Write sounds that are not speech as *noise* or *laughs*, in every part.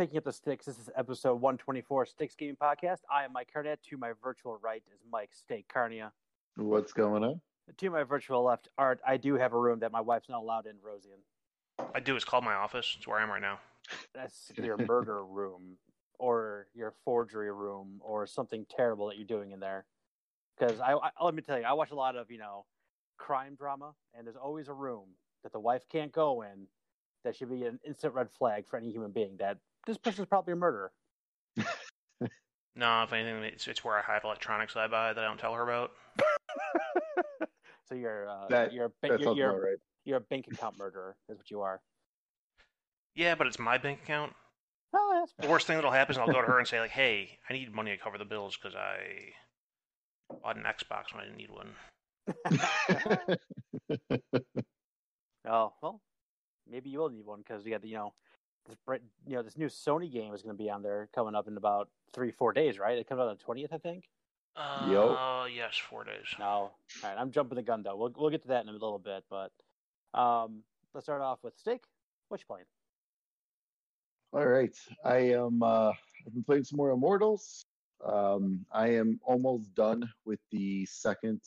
picking up the sticks. This is episode 124 Sticks Gaming Podcast. I am Mike Carnett. To my virtual right is Mike Steak Carnia. What's going on? To my virtual left, Art. I do have a room that my wife's not allowed in, Rosian. I do. It's called my office. It's where I am right now. That's your murder *laughs* room, or your forgery room, or something terrible that you're doing in there. Because I, I, let me tell you, I watch a lot of you know crime drama, and there's always a room that the wife can't go in that should be an instant red flag for any human being that this person's probably a murderer. no, if anything, it's, it's where I hide electronics I buy that I don't tell her about. *laughs* so you're uh, That- you're That you're, you're, right. you're a bank account murderer is what you are. Yeah, but it's my bank account. Oh, that's The worst thing that'll happen is I'll go to her and say like, *laughs* "Hey, I need money to cover the bills because I bought an Xbox when I didn't need one." *laughs* oh well, maybe you will need one because you got the you know this bright- you know this new Sony game is going to be on there coming up in about three four days, right? It comes out on the twentieth, I think. Uh, Yo. yes, four days. No, all right, I'm jumping the gun though. We'll we'll get to that in a little bit, but um, let's start off with Steak. What you playing? All right. I am uh I've been playing some more Immortals. Um I am almost done with the second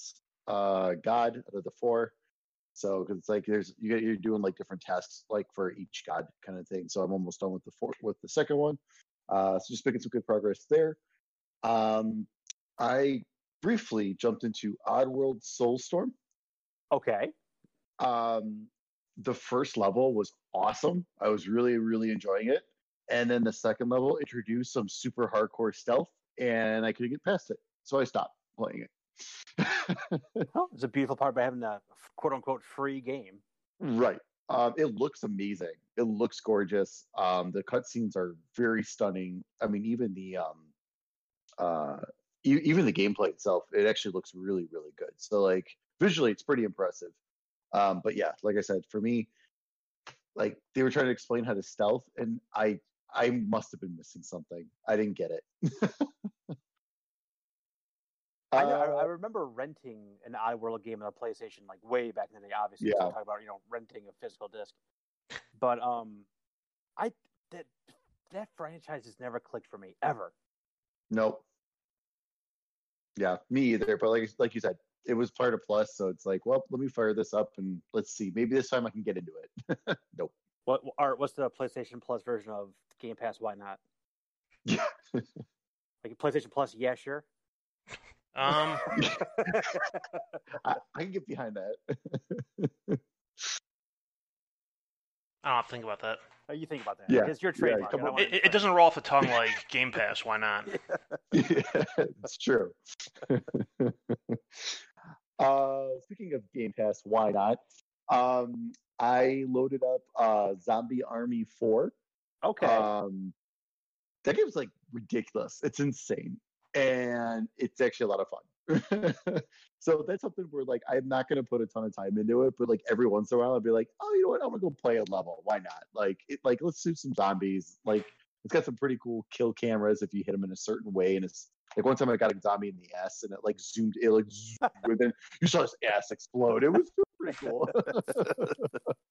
uh god out of the four. So cuz it's like there's you get you're doing like different tasks like for each god kind of thing. So I'm almost done with the fourth with the second one. Uh so just making some good progress there. Um I briefly jumped into Oddworld Soulstorm. Okay, um the first level was awesome i was really really enjoying it and then the second level introduced some super hardcore stealth and i couldn't get past it so i stopped playing it well, *laughs* it's a beautiful part by having a quote unquote free game. right. Um it looks amazing. It looks gorgeous. Um the cutscenes are very stunning. I mean even the um uh e- even the gameplay itself it actually looks really really good. So like visually it's pretty impressive. Um but yeah like i said for me like they were trying to explain how to stealth and i i must have been missing something. I didn't get it *laughs* I, know, I, I Uh, remember renting an Oddworld game on the PlayStation like way back in the day. Obviously, Yeah. talk about you know renting a physical disc, but um, I that that franchise has never clicked for me ever. Nope. Yeah, me either. But like like you said, it was part of Plus, so it's like, well, let me fire this up and let's see. Maybe this time I can get into it. *laughs* nope. What Art? What's the PlayStation Plus version of Game Pass? Why not? *laughs* Yeah. Like PlayStation Plus? Yeah, sure. Um, *laughs* I, I can get behind that. I don't have to think about that. Oh, you think about that? Yeah. it's your Yeah, trademark. come I don't on. It, it, doesn't roll off the tongue *laughs* like Game Pass. Why not? yeah, *laughs* it's true. uh, speaking of Game Pass, why not? Um, I loaded up uh, Zombie Army 4. Okay. Um, that game's like ridiculous. It's insane, and it's actually a lot of fun. *laughs* so that's something where like I'm not gonna put a ton of time into it, but like every once in a while I'll be like, oh, you know what? I'm gonna go play a level. Why not? Like, it, like let's shoot some zombies. Like it's got some pretty cool kill cameras if you hit them in a certain way, and it's like one time I got a zombie in the ass, and it like zoomed, it like zoomed, *laughs* and then you saw his ass explode. It was pretty cool.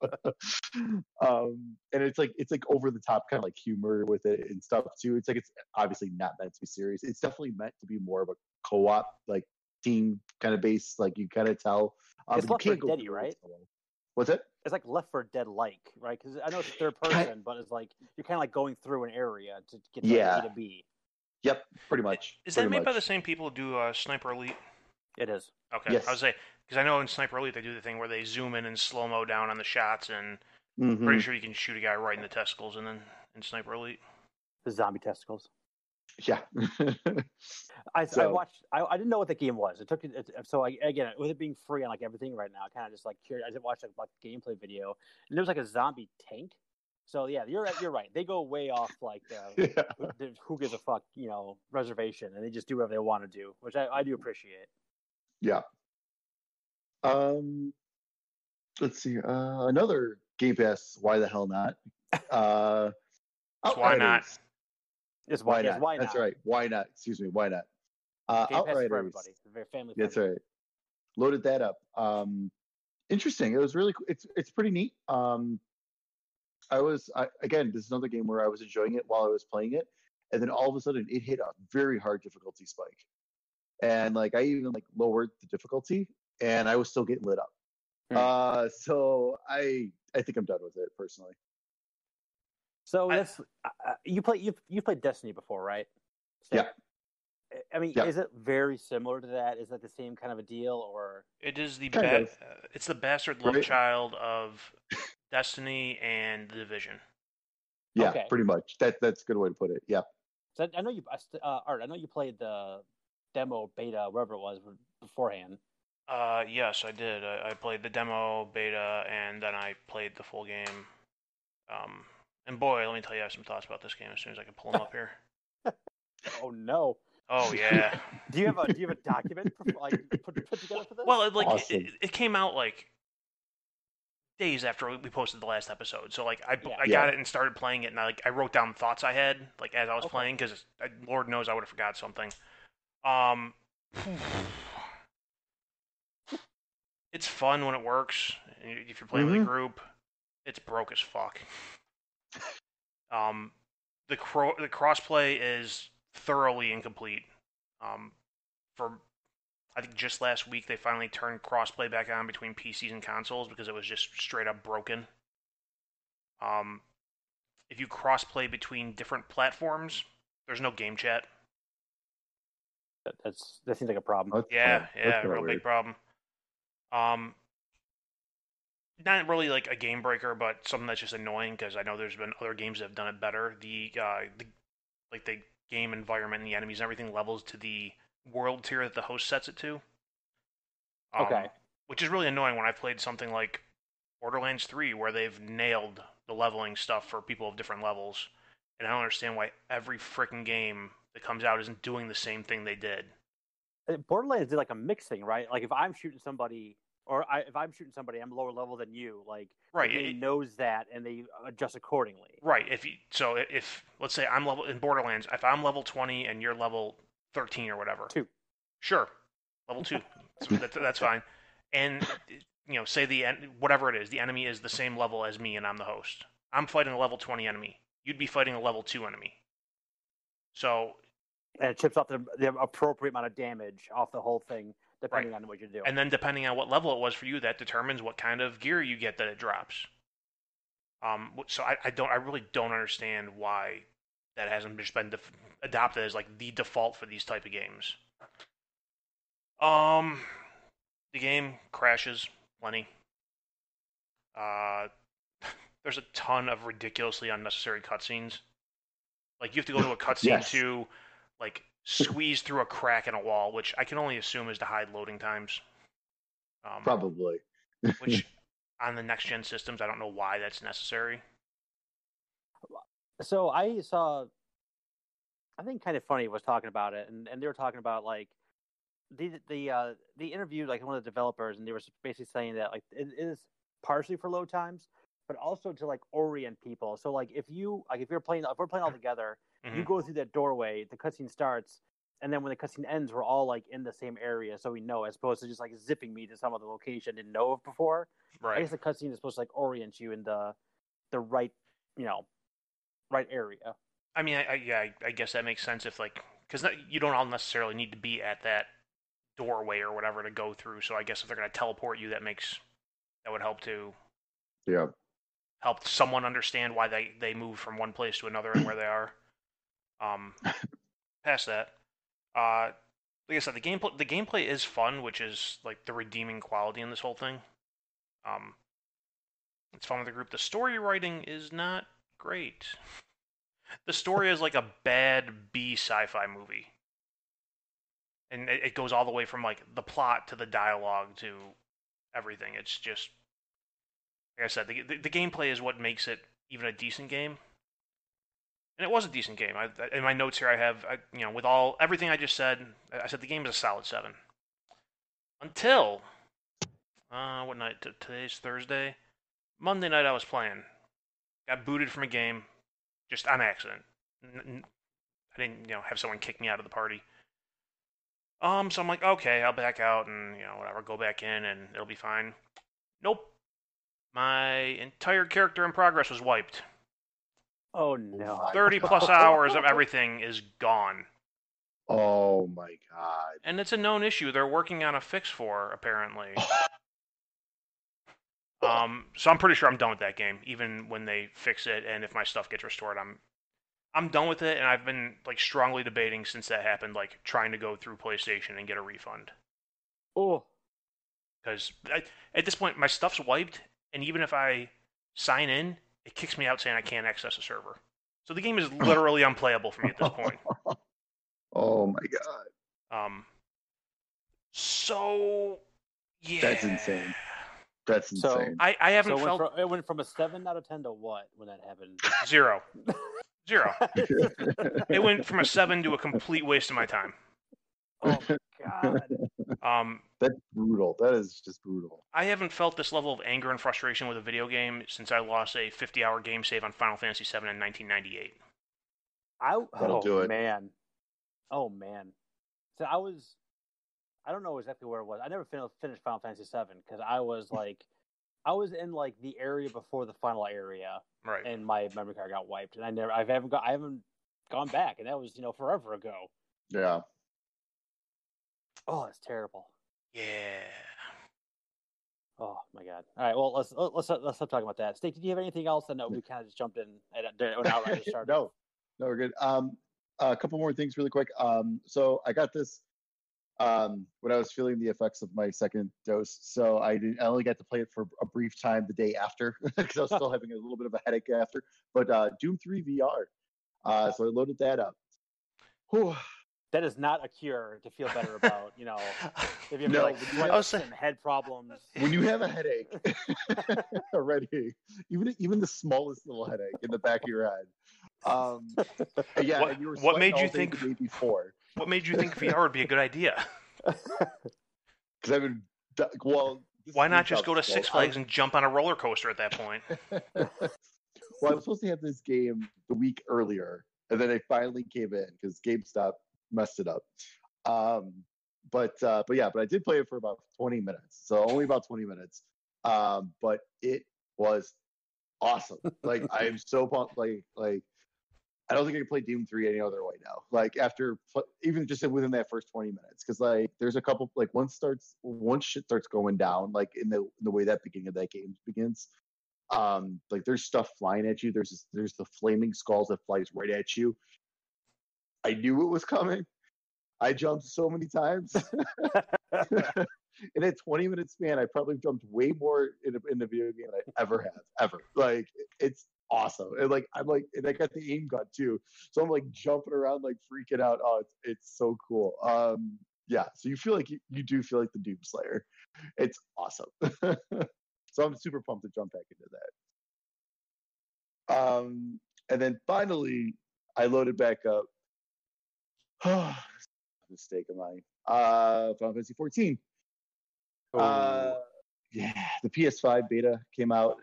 *laughs* um, and it's like it's like over the top kind of like humor with it and stuff too. It's like it's obviously not meant to be serious. It's definitely meant to be more of a co-op like team kind of base. Like you kind of tell. Um, It's Left 4 can't Dead-y, through it right? What's it? it's like Left 4 Dead like, right? Because I know it's third person, but it's like you're kind of like going through an area to get to Yeah. A to B. Yep, pretty much. Is that pretty made by the same people who do uh, Sniper Elite? It is. Okay, Yes. I was say because I know in Sniper Elite they do the thing where they zoom in and slow mo down on the shots, and Mhm. pretty sure you can shoot a guy right in the testicles, and then in Sniper Elite. The zombie testicles. Yeah. *laughs* I, I watched. I, I didn't know what the game was. It took it. it- So I, again, with it being free on like everything right now, kind of just like curious. I did watch like, like a gameplay video, and there was like a zombie tank. So yeah, you're right- you're right. They go way off like uh, *laughs* yeah. who, the- who gives a fuck, you know, reservation, and they just do whatever they want to do, which I, I do appreciate. Yeah. Um, let's see. Uh, another Game Pass. Why the hell not? *laughs* Uh, why not? Outriders. It's Why why, not? why That's right. Why not? Excuse me. Why not? Uh, Game Pass for everybody. It's very family That's friendly. right. Loaded that up. Um, interesting. It was really. co- It's it's pretty neat. Um, I was I, again. This is another game where I was enjoying it while I was playing it, and then all of a sudden it hit a very hard difficulty spike, and like I even like lowered the difficulty, and I was still getting lit up. Hmm. Uh, so I I think I'm done with it personally. So I- that's uh, uh, you play you you played Destiny before, right? So, Yeah. I mean, Yeah. is it very similar to that? Is that the same kind of a deal, or It is the Kind ba- uh, it's the bastard love Right. child of Destiny and the Division. Yeah, Okay. pretty much. That that's a good way to put it. Yeah. so I know you, I uh, Art. I know you played the demo, beta, whatever it was beforehand. Uh, yes, I did. I, I played the demo, beta, and then I played the full game. Um, and boy, let me tell you, I have some thoughts about this game as soon as I can pull them up here. *laughs* Oh no! Oh yeah. *laughs* Do you have a do you have a document for, like put, put together for this? Well, it, like Awesome. it, it came out like days after we posted the last episode. So like I, Yeah. I Yeah. got it and started playing it, and I like I wrote down thoughts I had like as I was Okay. playing because Lord knows I would have forgot something. Um, *sighs* it's fun when it works. If you're playing with Mhm. a group, it's broke as fuck. Um, the cro- the crossplay is thoroughly incomplete. Um, for I think just last week they finally turned crossplay back on between PCs and consoles because it was just straight up broken. Um, if you crossplay between different platforms, there's no game chat. That- that's that seems like a problem. That's Yeah, kinda- that's yeah, real weird. big problem. Um, not really like a game breaker, but something that's just annoying because I know there's been other games that have done it better. The uh, the like the game environment and the enemies and everything levels to the world tier that the host sets it to. Um, Okay. Which is really annoying when I've played something like Borderlands 3 where they've nailed the leveling stuff for people of different levels. And I don't understand why every freaking game that comes out isn't doing the same thing they did. Uh, Borderlands did like a mixing, right? Like if I'm shooting somebody, or I, if I'm shooting somebody, I'm lower level than you. Like Right. the it- knows that, and they adjust accordingly. Right. If you, so, if let's say I'm level in Borderlands, if I'm level 20 and you're level 13 or whatever, Two. sure, level two, *laughs* that's, that's, that's fine. And you know, say the en- whatever it is, the enemy is the same level as me, and I'm the host. I'm fighting a level 20 enemy. You'd be fighting a level two enemy. So, and it chips off the, the appropriate amount of damage off the whole thing, depending on what you're doing. and then depending on what level it was for you, that determines what kind of gear you get that it drops. Um, so I, I don't, I really don't understand why that hasn't just been def- adopted as like the default for these type of games. Um, the game crashes plenty. Uh, *laughs* there's a ton of ridiculously unnecessary cutscenes. Like you have to go to a *laughs* cutscene Yes. to like squeeze through a crack in a wall, which I can only assume is to hide loading times. Um, Probably. Which *laughs* on the next gen systems, I don't know why that's necessary. so I saw, I think kind of funny was talking about it, and, and they were talking about like the the uh, the interview like one of the developers, and they were basically saying that like it is partially for load times, but also to like orient people. So like if you like if you're playing if we're playing all together, you Mhm. go through that doorway, the cutscene starts, and then when the cutscene ends, we're all like in the same area, so we know, as opposed to just like zipping me to some other location I didn't know of before. Right. I guess the cutscene is supposed to like orient you in the the right, you know, right area. I mean, I, I, yeah, I, I guess that makes sense if like because you don't all necessarily need to be at that doorway or whatever to go through. So I guess if they're going to teleport you, that makes that would help to Yeah. help someone understand why they they move from one place to another and where they are. *coughs* Um, past that, uh, like I said, the gameplay the gameplay is fun, which is like the redeeming quality in this whole thing. Um, it's fun with the group. The story writing is not great. *laughs* The story is like a bad B sci-fi movie, and it, it goes all the way from like the plot to the dialogue to everything. It's just like I said, the, the, the gameplay is what makes it even a decent game. And it was a decent game. I, in my notes here, I have, I, you know, with all everything I just said, I said the game is a solid seven. Until, uh, what night? Today's Thursday. Monday night, I was playing. Got booted from a game, just on accident. I didn't, you know, have someone kick me out of the party. Um, so I'm like, okay, I'll back out and you know whatever, go back in and it'll be fine. Nope. My entire character in progress was wiped. Oh no. 30 plus *laughs* hours of everything is gone. Oh my god. And it's a known issue they're working on a fix for, apparently. *laughs* Um, so I'm pretty sure I'm done with that game, even when they fix it and if my stuff gets restored, I'm I'm done with it and I've been like strongly debating since that happened, like trying to go through PlayStation and get a refund. Oh. Because at this point my stuff's wiped, and even if I sign in, it kicks me out saying I can't access a server. So the game is *laughs* literally unplayable for me at this point. *laughs* Oh my god. Um. So yeah, That's insane. That's So- insane. I I haven't it went, felt from, it went from a seven out of ten to what when that happened? zero, zero. *laughs* It went from a seven to a complete waste of my time. oh my god. *laughs* Um, That's brutal. That is just brutal. I haven't felt this level of anger and frustration with a video game since I lost a 50-hour game save on Final Fantasy VII in 1998. I That'll oh, do it. man. Oh man. So I was I don't know exactly where it was. I never fin- finished Final Fantasy VII because I was like I was in like the area before the final area Right. and my memory card got wiped and I never I haven't got I haven't gone back and that was, you know, forever ago. Yeah. Oh, that's terrible. yeah. Oh my god! All right, well let's let's let's stop talking about that. Steve, did you have anything else? I know we kind of just jumped in at, when I just *laughs* started. no, no, we're good. Um, a couple more things really quick. Um, so I got this um when I was feeling the effects of my second dose. So I didn't. I only got to play it for a brief time the day after *laughs* because I was still having a little bit of a headache after. But uh, Doom Three VR. Uh, so I loaded that up. Whew. That is not a cure to feel better about. You know, if you have No, like you you have I was saying- head problems. when you have a headache *laughs* already, even even the smallest little headache in the back of your head. Um, *laughs* yeah, What- and you were what made you think- the day before? What made you think VR would be a good idea? Because I've been well. Why not just go to Six I- Flags and jump on a roller coaster at that point? *laughs* well, I was supposed to have this game the week earlier, and then I finally came in because GameStop messed it up. Um, but uh, but yeah, but I did play it for about 20 minutes, so only about 20 minutes. Um, but it was awesome. Like I am so pumped. Like like I don't think I can play Doom 3 any other way now. Like after even just within that first 20 minutes, because like there's a couple like once starts once shit starts going down, like in the in the way that beginning of that game begins. Um, like there's stuff flying at you. There's this, there's the flaming skulls that flies right at you. I knew it was coming. I jumped so many times. *laughs* in a 20 minute span, I probably jumped way more in a, in the video game than I ever have, ever. Like it's awesome. And like I'm like, and I got the aim gun too, so I'm like jumping around, like freaking out. Oh, it's it's so cool. Um, yeah. So you feel like you, you do feel like the Doom Slayer. It's awesome. *laughs* so I'm super pumped to jump back into that. Um, and then finally, I loaded back up. *sighs* Mistake of mine. Uh, Final Fantasy 14. Uh, yeah, the PS5 beta came out,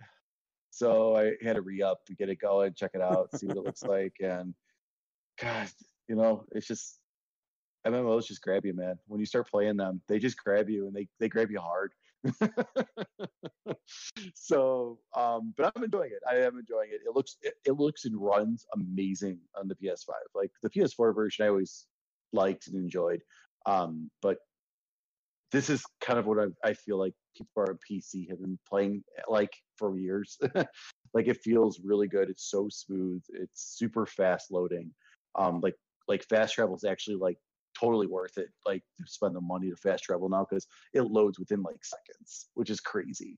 so I had to re up to get it going, check it out, see what it looks like, and God, you know, it's just MMOs just grab you, man. When you start playing them, they just grab you, and they they grab you hard. *laughs* so, um, but I'm enjoying it. I am enjoying it. It looks it, it looks and runs amazing on the PS5. Like the PS4 version, I always liked and enjoyed. Um, but this is kind of what I, I feel like people on PC have been playing like for years. *laughs* like it feels really good. It's so smooth. It's super fast loading. Um, like like fast travel is actually like totally worth it. Like to spend the money to fast travel now because it loads within like seconds, which is crazy.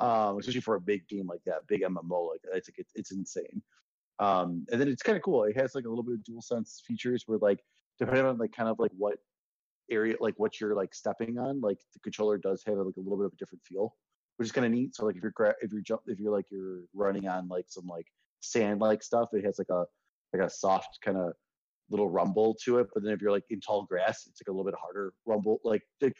Um, especially for a big game like that, big MMO like. It's like it's, it's insane. Um, and then it's kind of cool. It has like a little bit of dual sense features where like depending on like kind of like what area like what you're like stepping on like the controller does have like a little bit of a different feel which is kind of neat. So like if you're if you're jump if you're like you're running on like some like sand like stuff it has like a like a soft kind of little rumble to it. But then if you're like in tall grass it's like a little bit harder rumble like like,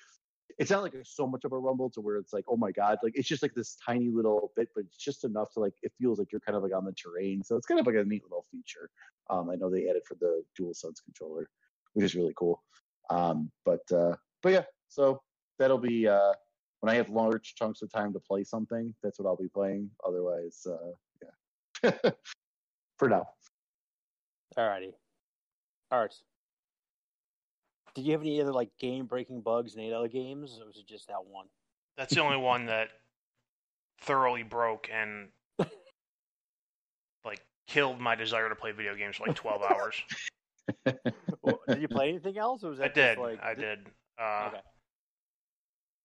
it's not like so much of a rumble to where it's like oh my god like it's just like this tiny little bit but it's just enough to like it feels like you're kind of like on the terrain. So it's kind of like a neat little feature. Um i know they added for the dual sense controller which is really cool. Um, but uh, but yeah, so that'll be uh, when I have large chunks of time to play something, that's what I'll be playing. Otherwise, uh, yeah. *laughs* For now. Alrighty. Art. Did you have any other like game breaking bugs in any other games, or was it just that one? That's the only one that thoroughly broke and *laughs* like killed my desire to play video games for like 12 *laughs* hours. Well, did you play anything else, or was I that did. Like, I did. Uh, Okay.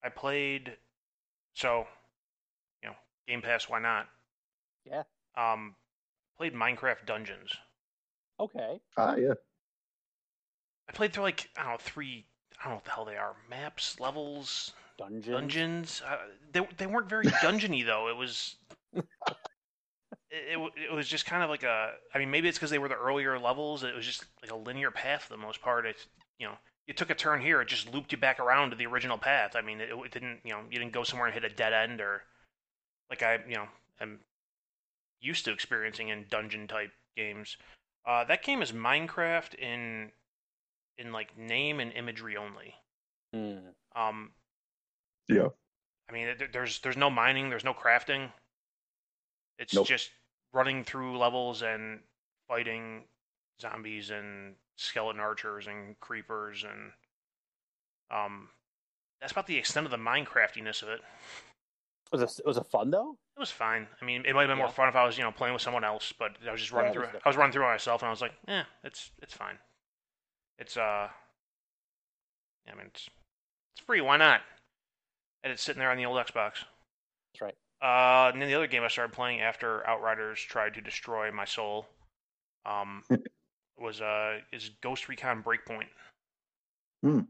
I played. So, you know, Game Pass. Why not? Yeah. Um, played Minecraft Dungeons. Okay. ah, yeah. I played through like I don't know three. I don't know what the hell they are. Maps, levels, Dungeon. dungeons. Uh, they they weren't very *laughs* dungeony though. It was. It, it, it was just kind of like a. I mean, maybe it's because they were the earlier levels. It was just like a linear path for the most part. It, you know, you took a turn here, it just looped you back around to the original path. I mean, it, it didn't. You know, you didn't go somewhere and hit a dead end or, like I, you know, am used to experiencing in dungeon type games. Uh, that game is Minecraft in, in like name and imagery only. Hmm. Um, Yeah. I mean, there's there's no mining, there's no crafting. It's Nope. just running through levels and fighting zombies and skeleton archers and creepers and um that's about the extent of the Minecraftiness of it. Was it was it fun though? It was fine. I mean, it might have been more fun if I was, you know, playing with someone else, but I was just running Yeah, through. I was running through it myself and I was like, "Yeah, it's it's fine." It's uh I mean, it's it's free, why not? And it's sitting there on the old Xbox. That's right. Uh, and then the other game I started playing after Outriders tried to destroy my soul, um, *laughs* was uh is Ghost Recon Breakpoint. Hmm.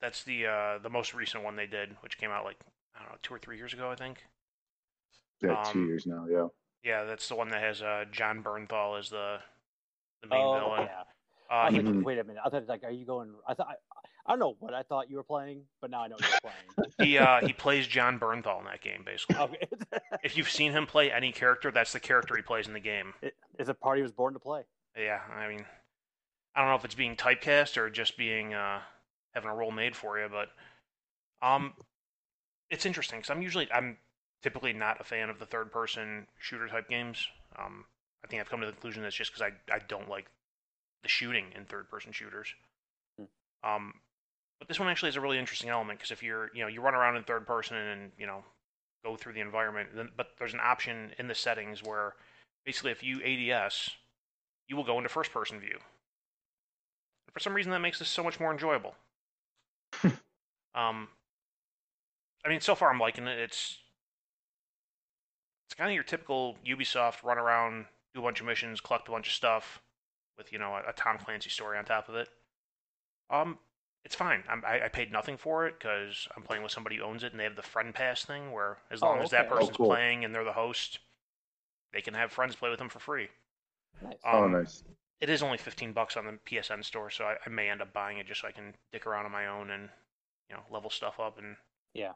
That's the uh the most recent one they did, which came out like I don't know two or three years ago, I think. Yeah, two Um, years now. Yeah. Yeah, that's the one that has uh Jon Bernthal as the the main Oh villain. yeah. Uh, I was he, like, Mhm. wait a minute. I thought it's like, are you going? I thought I, I don't know what I thought you were playing, but now I know what you're playing. *laughs* he uh he plays Jon Bernthal in that game basically. okay. *laughs* If you've seen him play any character, that's the character he plays in the game. It- it's a part he was born to play. Yeah, I mean, I don't know if it's being typecast or just being uh, having a role made for you, but um, it's interesting because I'm usually I'm typically not a fan of the third person shooter type games. Um, I think I've come to the conclusion that's just because I I don't like the shooting in third person shooters. Hmm. Um, but this one actually has a really interesting element because if you're you know you run around in third person and you know go through the environment, then but there's an option in the settings where basically if you ADS you will go into first person view. And for some reason, that makes this so much more enjoyable. *laughs* um, I mean, so far I'm liking it. It's it's kind of your typical Ubisoft run around, do a bunch of missions, collect a bunch of stuff, with you know a, a Tom Clancy story on top of it. Um, it's fine. I'm, I, I paid nothing for it because I'm playing with somebody who owns it, and they have the friend pass thing where as long Oh, as that. Oh, person's cool. playing and they're the host, they can have friends play with them for free. Nice. oh, Um, nice. it is only 15 bucks on the PSN store, so I, I may end up buying it just so I can dick around on my own and you know level stuff up and Yeah.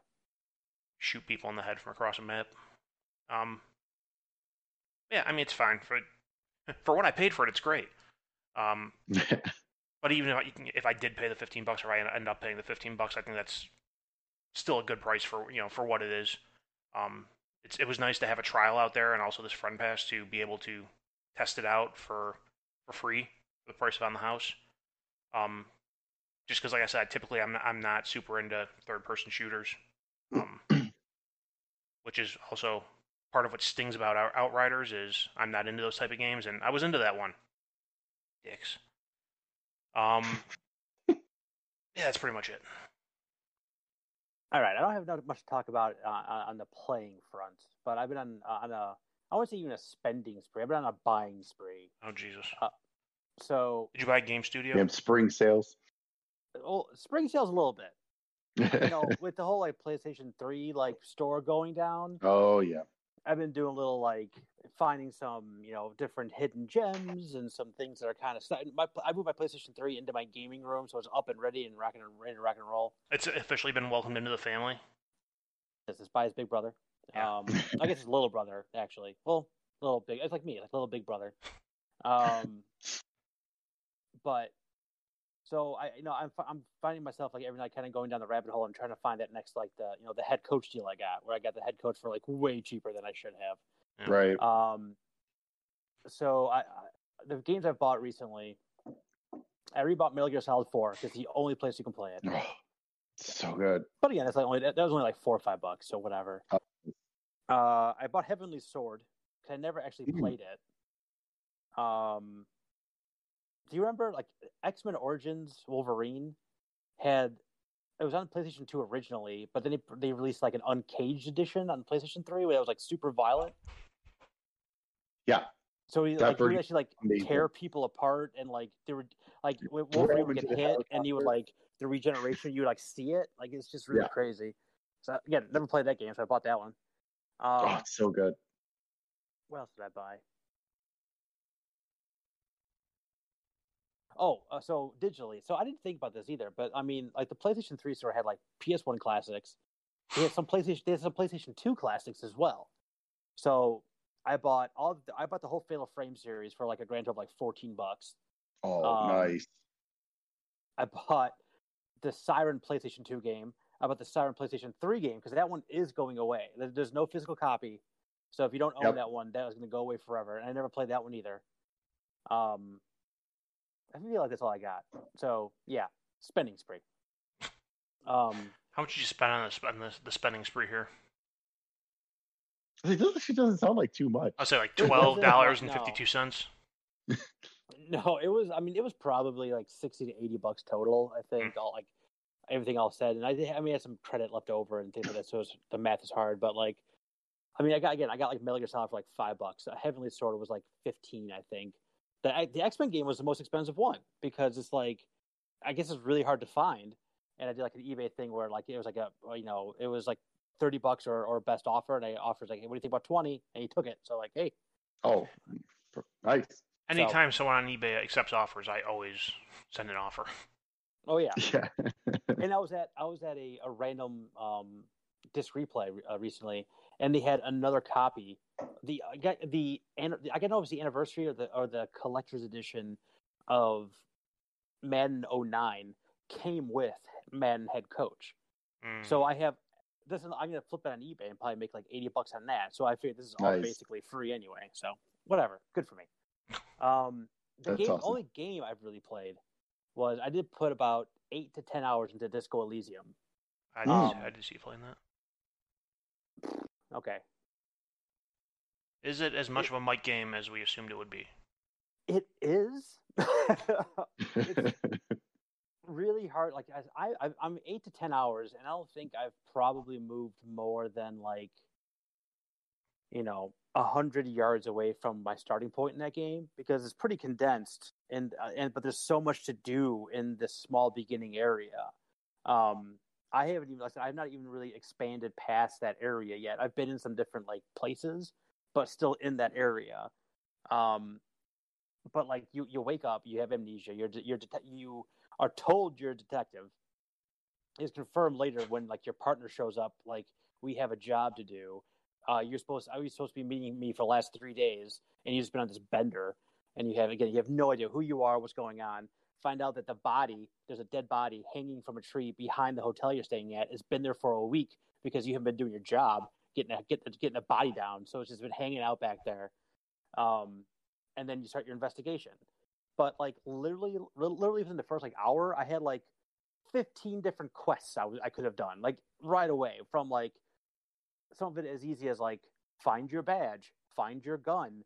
shoot people in the head from across a map. Um, yeah, I mean it's fine for *laughs* for what I paid for it. It's great. Um, *laughs* but even if I, if I did pay the 15 bucks or I end up paying the 15 bucks, I think that's still a good price for you know for what it is. Um, it's it was nice to have a trial out there and also this friend pass to be able to test it out for for free for the price of on the house. Um, just because, like I said, typically I'm not, I'm not super into third person shooters, um, which is also part of what stings about Out- Outriders is I'm not into those type of games, and I was into that one. Dicks. Um, *laughs* yeah, that's pretty much it. All right, I don't have much to talk about uh, on on the playing front, but I've been on uh, on a I wouldn't say even a spending spree. I've been on a buying spree. Oh Jesus! Uh, so, Did you buy a Game Studio? Damn spring sales. well, spring sales a little bit. You know, *laughs* with the whole like PlayStation Three like store going down, oh yeah. I've been doing a little like finding some you know different hidden gems and some things that are kind of. My I moved my PlayStation Three into my gaming room, so it's up and ready and rocking and ready to rock and roll. It's officially been welcomed into the family. This is by his big brother. Yeah. Um, *laughs* I guess his little brother actually. Well, little big. It's like me, like little big brother. Um, but So I, you know, I'm I'm finding myself like every night kind of going down the rabbit hole and trying to find that next like the you know the head coach deal I got where I got the head coach for like way cheaper than I should have. Right. Um, so I, I the games I've bought recently, I rebought Metal Gear Solid Four because the only place you can play it. So good. But again, it's like only that was only like four or five bucks, so whatever. Oh. Uh, I bought Heavenly Sword because I never actually Mm. played it. Um, do you remember like X Men Origins Wolverine had it was on PlayStation Two originally, but then they they released like an uncaged edition on PlayStation Three where it was like super violent. Yeah. So he like he would actually like amazing. tear people apart and like they were like Wolverine would get hit and you would like the regeneration you would like see it like it's just really Yeah. crazy. So again, never played that game, so I bought that one. Um, oh, it's so good. what else did I buy? Oh, uh, so digitally. So I didn't think about this either, but I mean, like the PlayStation 3 store had like PS1 classics. They had some PlayStation. They had some PlayStation 2 classics as well. So I bought all. The, I bought the whole Fatal Frame series for like a grand total of like 14 bucks. Oh, um, nice. I bought the Siren PlayStation 2 game. I bought the Siren PlayStation 3 game because that one is going away. There's no physical copy. So if you don't own Yep. that one, that was going to go away forever. And I never played that one either. Um, I feel like that's all I got. So yeah, spending spree. Um, How much did you spend on, this, on this, the spending spree here? It doesn't- actually doesn't sound like too much. I'll say like twelve *laughs* dollars and no. fifty two *laughs* no, it was. I mean, it was probably like sixty to eighty bucks total. I think all like everything all said, and I. I mean, I had some credit left over and things like that. So it's, the math is hard, but like, I mean, I got again. I got like Metal Gear Solid for like five bucks. A Heavenly Sword was like fifteen, I think. The the X Men game was the most expensive one because it's like, I guess it's really hard to find. And I did like an eBay thing where like it was like a you know it was like thirty bucks or, or best offer, and I offers like, hey, what do you think about twenty? And he took it. So like, hey, Oh, nice. Anytime someone on eBay accepts offers, I always send an offer. Oh yeah. *laughs* Yeah. and I was at I was at a, a random um, disc replay uh, recently, and they had another copy. The I got the an- I got know it was the anniversary or the or the collector's edition of Madden 09 came with Madden head coach. Mm. So I have this. is- I'm gonna flip it on eBay and probably make like 80 bucks on that. So I figured this is all Nice. basically free anyway. So whatever, good for me. Um, the That's game, awesome. only game I've really played was I did put about eight to ten hours into Disco Elysium. I did, um, I did see you playing that. Okay, Is it as much of a mic game as we assumed it would be? it is *laughs* *laughs* really hard. Like I, I, I'm eight to ten hours, and I don't think I've probably moved more than like, you know, a hundred yards away from my starting point in that game because it's pretty condensed, and uh, and but there's so much to do in this small beginning area. Um, I haven't even, like I've not even really expanded past that area yet. I've been in some different like places, but still in that area. Um, but like you, you wake up, you have amnesia. You're de- you're det- you are told you're a detective. It's confirmed later when like your partner shows up. Like we have a job to do. Uh, you're supposed. I was supposed to be meeting me for the last three days, and you've just been on this bender, and you have again, you have no idea who you are, what's going on. Find out that the body, there's a dead body hanging from a tree behind the hotel you're staying at. Has been there for a week because you haven't been doing your job, getting a, getting getting a body down. So it's just been hanging out back there. Um, and then you start your investigation. But like literally, literally within the first like hour, I had like fifteen different quests I, w- I could have done like right away. From like some of it as easy as like find your badge, find your gun,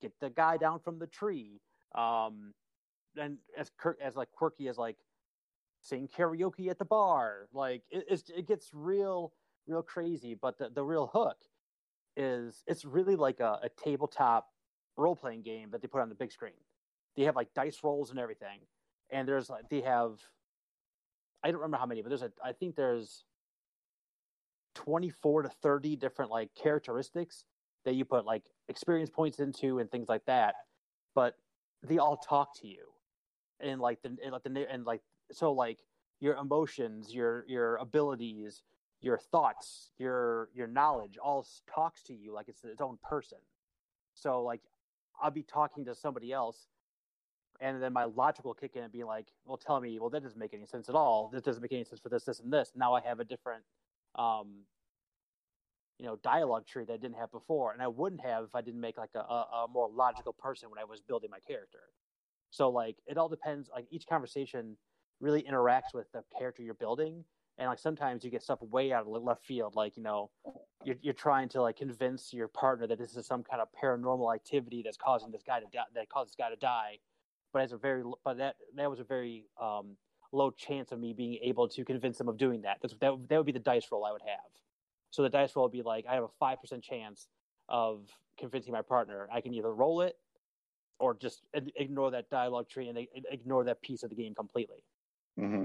get the guy down from the tree. Um, and as as like quirky as like sing karaoke at the bar. Like it, it gets real, real crazy. But the the real hook is it's really like a, a tabletop role playing game that they put on the big screen. They have like dice rolls and everything, and there's like they have. I don't remember how many, but there's a. I think there's twenty four to thirty different like characteristics that you put like experience points into and things like that, but they all talk to you, and like the and like the and like so like your emotions, your your abilities, your thoughts, your your knowledge all talks to you like it's its own person. So like I'll be talking to somebody else and then my logic will kick in and be like, well, tell me, well, that doesn't make any sense at all. This doesn't make any sense for this, this, and this. Now I have a different, um, you know, dialogue tree that I didn't have before, and I wouldn't have if I didn't make like a, a, more logical person when I was building my character. So like, it all depends. Like each conversation really interacts with the character you're building, and like sometimes you get stuff way out of left field. Like you know, you're you're trying to like convince your partner that this is some kind of paranormal activity that's causing this guy to die, that caused this guy to die but as a very but that that was a very um, low chance of me being able to convince them of doing that. That's that that would be the dice roll I would have. So the dice roll would be like I have a five percent chance of convincing my partner. I can either roll it or just ignore that dialogue tree and ignore that piece of the game completely. Mm-hmm.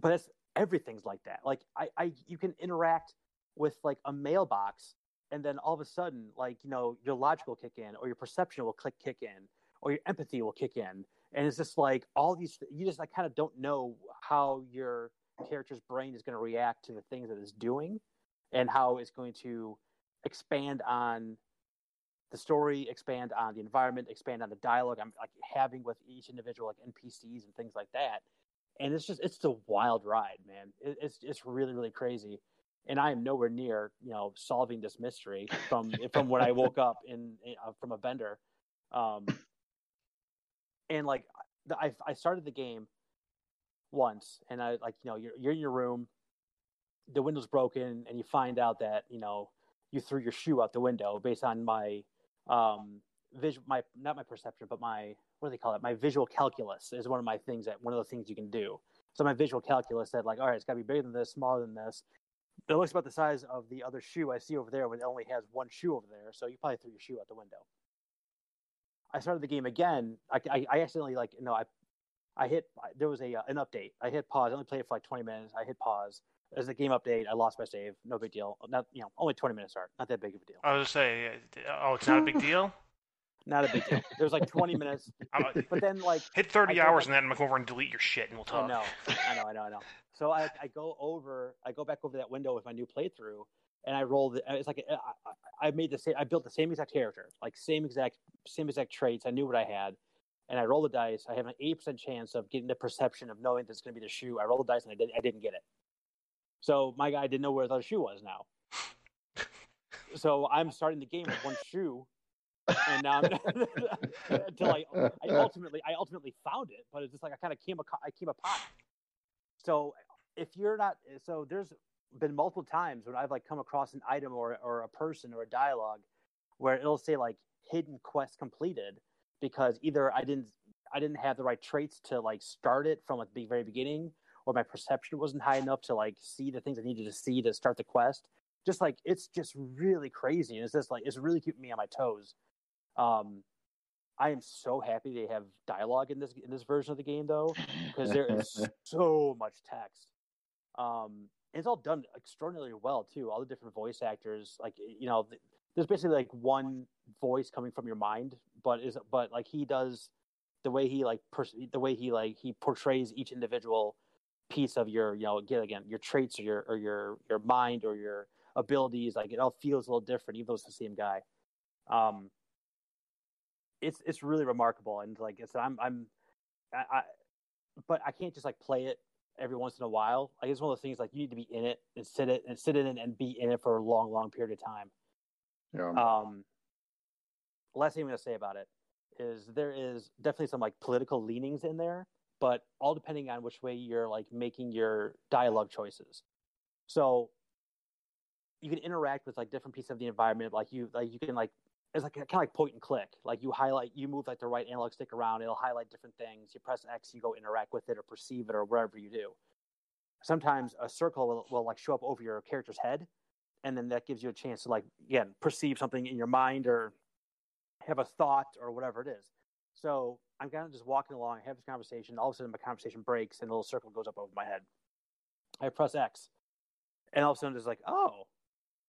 But it's everything's like that. Like I, I, you can interact with like a mailbox, and then all of a sudden, like you know, your logic will kick in, or your perception will click kick in, or your empathy will kick in and it's just like all these you just like kind of don't know how your character's brain is going to react to the things that it's doing and how it's going to expand on the story expand on the environment expand on the dialogue i'm like having with each individual like npcs and things like that. And it's just it's a wild ride man. It, it's it's really really crazy. And i am nowhere near you know solving this mystery from from when i woke up in, in uh, from a bender um and like I I started the game once, and I like you know you're you're in your room, the window's broken, and you find out that you know you threw your shoe out the window based on my um visual my not my perception but my what do they call it? My visual calculus is one of my things that one of the things you can do. So my visual calculus said like all right it's got to be bigger than this smaller than this. It looks about the size of the other shoe i see over there when it only has one shoe over there so you probably threw your shoe out the window I started the game again. I, I, I accidentally like you know I I hit there was a uh, an update. I hit pause. I only played it for like 20 minutes. I hit pause. There's a game update. I lost my save. No big deal. Not you know only 20 minutes start. Not that big of a deal. I was gonna say, oh, it's not a big *laughs* deal. not a big deal. There was like 20 minutes, *laughs* *laughs* but then like hit 30 hours and then I'm over and delete your shit and we'll talk. I know, I know, I know, I know. So I I go over, I go back over that window with my new playthrough, and I rolled it. It's like uh, I, I made the same. I built the same exact character, like same exact same exact traits. I knew what I had, and I rolled the dice. I have an eight percent chance of getting the perception of knowing that's going to be the shoe. I rolled the dice and I did. I didn't get it. So my guy didn't know where the other shoe was now. *laughs* so I'm starting the game with one shoe, and now *laughs* until I, I ultimately I ultimately found it, but it's just like I kind of came a, I came upon. So if you're not so there's been multiple times when I've like come across an item or or a person or a dialogue where it'll say like hidden quest completed because either I didn't I didn't have the right traits to like start it from like the very beginning or my perception wasn't high enough to like see the things I needed to see to start the quest. Just like it's just really crazy and it's just like it's really keeping me on my toes. Um I am so happy they have dialogue in this in this version of the game though because there is *laughs* so much text. Um it's all done extraordinarily well too. All the different voice actors, like you know, there's basically like one voice coming from your mind, but is but like he does the way he like pers- the way he like he portrays each individual piece of your you know again again your traits or your or your your mind or your abilities like it all feels a little different even though it's the same guy um it's it's really remarkable and like it's i'm i'm I, I but i can't just like play it every once in a while. Like it's one of those things like you need to be in it and sit it and sit in it and be in it for a long, long period of time. Yeah. Um, last thing I'm gonna say about it is there is definitely some like political leanings in there, but all depending on which way you're like making your dialogue choices. So you can interact with like different pieces of the environment. Like you like you can like it's like kind of like point and click. Like you highlight, you move like the right analog stick around, it'll highlight different things. You press X, you go interact with it or perceive it or whatever you do. Sometimes a circle will, will like show up over your character's head, and then that gives you a chance to like again perceive something in your mind or have a thought or whatever it is. So I'm kind of just walking along, I have this conversation. All of a sudden, my conversation breaks, and a little circle goes up over my head. I press X, and all of a sudden, it's like, oh,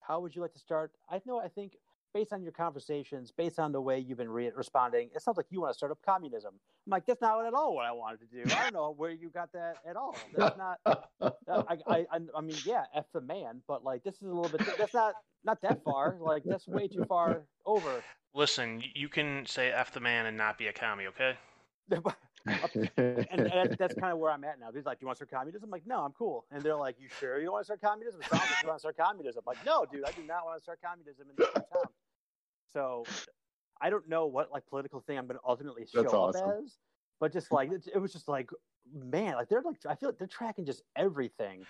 how would you like to start? I know. I think based on your conversations, based on the way you've been re- responding, it sounds like you want to start up communism. I'm like, that's not at all what I wanted to do. I don't know *laughs* where you got that at all. That's not. I, I, I, mean, yeah, f the man, but like, this is a little bit. That's not not that far. Like, that's way too far over. Listen, you can say f the man and not be a commie, okay? *laughs* and, and that's, that's kind of where I'm at now. He's like, "Do you want to start communism?" I'm like, "No, I'm cool." And they're like, "You sure you want to start communism?" It sounds you want to start communism. I'm like, "No, dude, I do not want to start communism in this town." So, I don't know what like political thing I'm going to ultimately show That's up awesome. as, but just like it, it was just like, man, like they're like I feel like they're tracking just everything.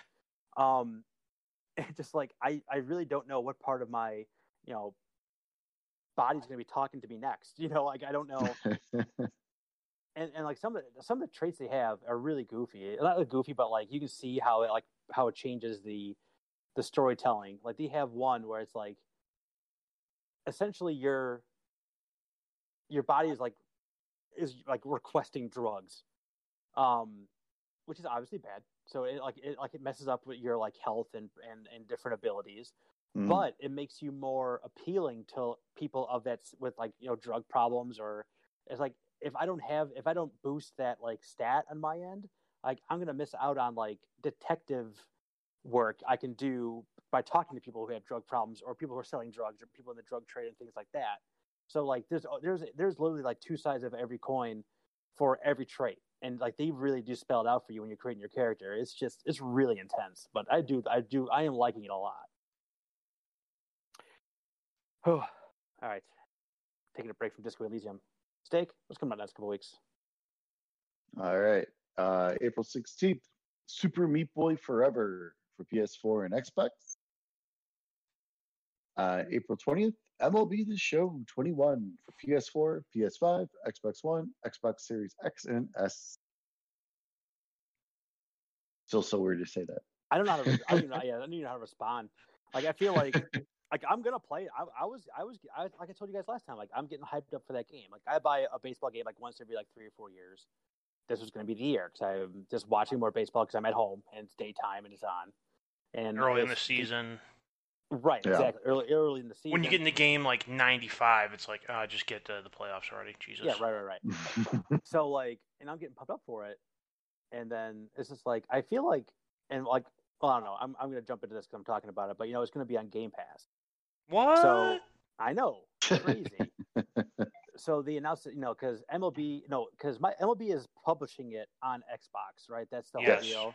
Um, *laughs* and just like I I really don't know what part of my you know body's going to be talking to me next. *laughs* You know, like I don't know *laughs* and, and like some of the, some of the traits they have are really goofy. Not like goofy, but like you can see how it like how it changes the the storytelling. Like they have one where it's like essentially your your body is like is like requesting drugs, um, which is obviously bad. So it like it like it messes up with your like health and and and different abilities Mm. but it makes you more appealing to people of that with like you know drug problems or it's like if i don't have if i don't boost that like stat on my end like i'm gonna miss out on like detective work i can do by talking to people who have drug problems or people who are selling drugs or people in the drug trade and things like that so like there's there's there's literally like two sides of every coin for every trait and like they really do spell it out for you when you're creating your character it's just it's really intense but i do i do i am liking it a lot Oh, *sighs* all right. Taking a break from Disco Elysium. Steak, what's coming out next couple weeks? All right. Uh, April 16th, Super Meat Boy Forever for PS4 and Xbox. Uh, April 20th, MLB The Show 21 for PS4, PS5, Xbox One, Xbox Series X and S. Still so weird to say that. I don't know how to. I don't know, *laughs* yeah, I don't even know how to respond. Like I feel like like I'm gonna play it. I, I was I was I, like I told you guys last time. Like I'm getting hyped up for that game. Like I buy a baseball game like once every like three or four years. This was gonna be the year because I'm just watching more baseball because I'm at home and it's daytime and it's on. And Early in the it's- season, right? Yeah. Exactly. Early early in the season. when you get in the game like 95, it's like, uh, just get to the playoffs already. Jesus. yeah, right, right, right. *laughs* so like and i'm getting pumped up for it and then it's just like i feel like and like well, i don't know i'm, I'm gonna jump into this because i'm talking about it but you know it's gonna be on game pass What? so i know crazy *laughs* so the announcement you know because mlb no because my mlb is publishing it on xbox right that's the Yes. whole deal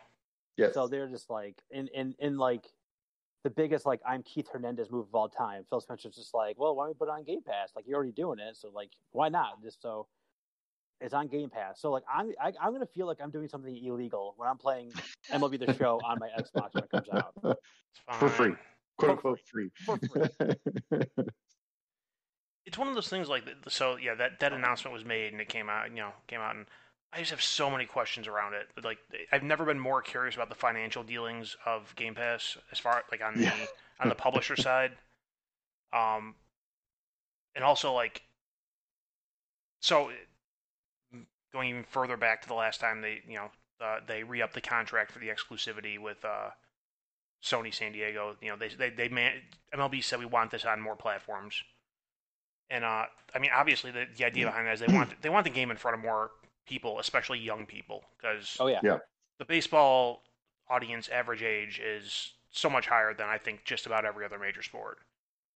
yes. so they're just like in in in like the biggest like I'm Keith Hernandez move of all time. Phil Spencer's just like, well, why don't we put it on Game Pass? Like you're already doing it, so like why not? Just so it's on Game Pass. So like I'm I, I'm gonna feel like I'm doing something illegal when I'm playing MLB The Show on my Xbox when it comes out. It's *laughs* for free. Quote For unquote free. For free. *laughs* It's one of those things like so. Yeah, that that oh. announcement was made and it came out. You know, came out and I just have so many questions around it. Like, I've never been more curious about the financial dealings of Game Pass as far like on the Yeah. *laughs* on the publisher side. Um, and also like, so going even further back to the last time they you know uh, they re upped the contract for the exclusivity with uh, Sony San Diego. You know they they they man, MLB said we want this on more platforms. And uh, I mean, obviously, the, the idea behind that is they want they want the game in front of more people, especially young people, because Oh yeah. Yeah. the baseball audience average age is so much higher than I think just about every other major sport.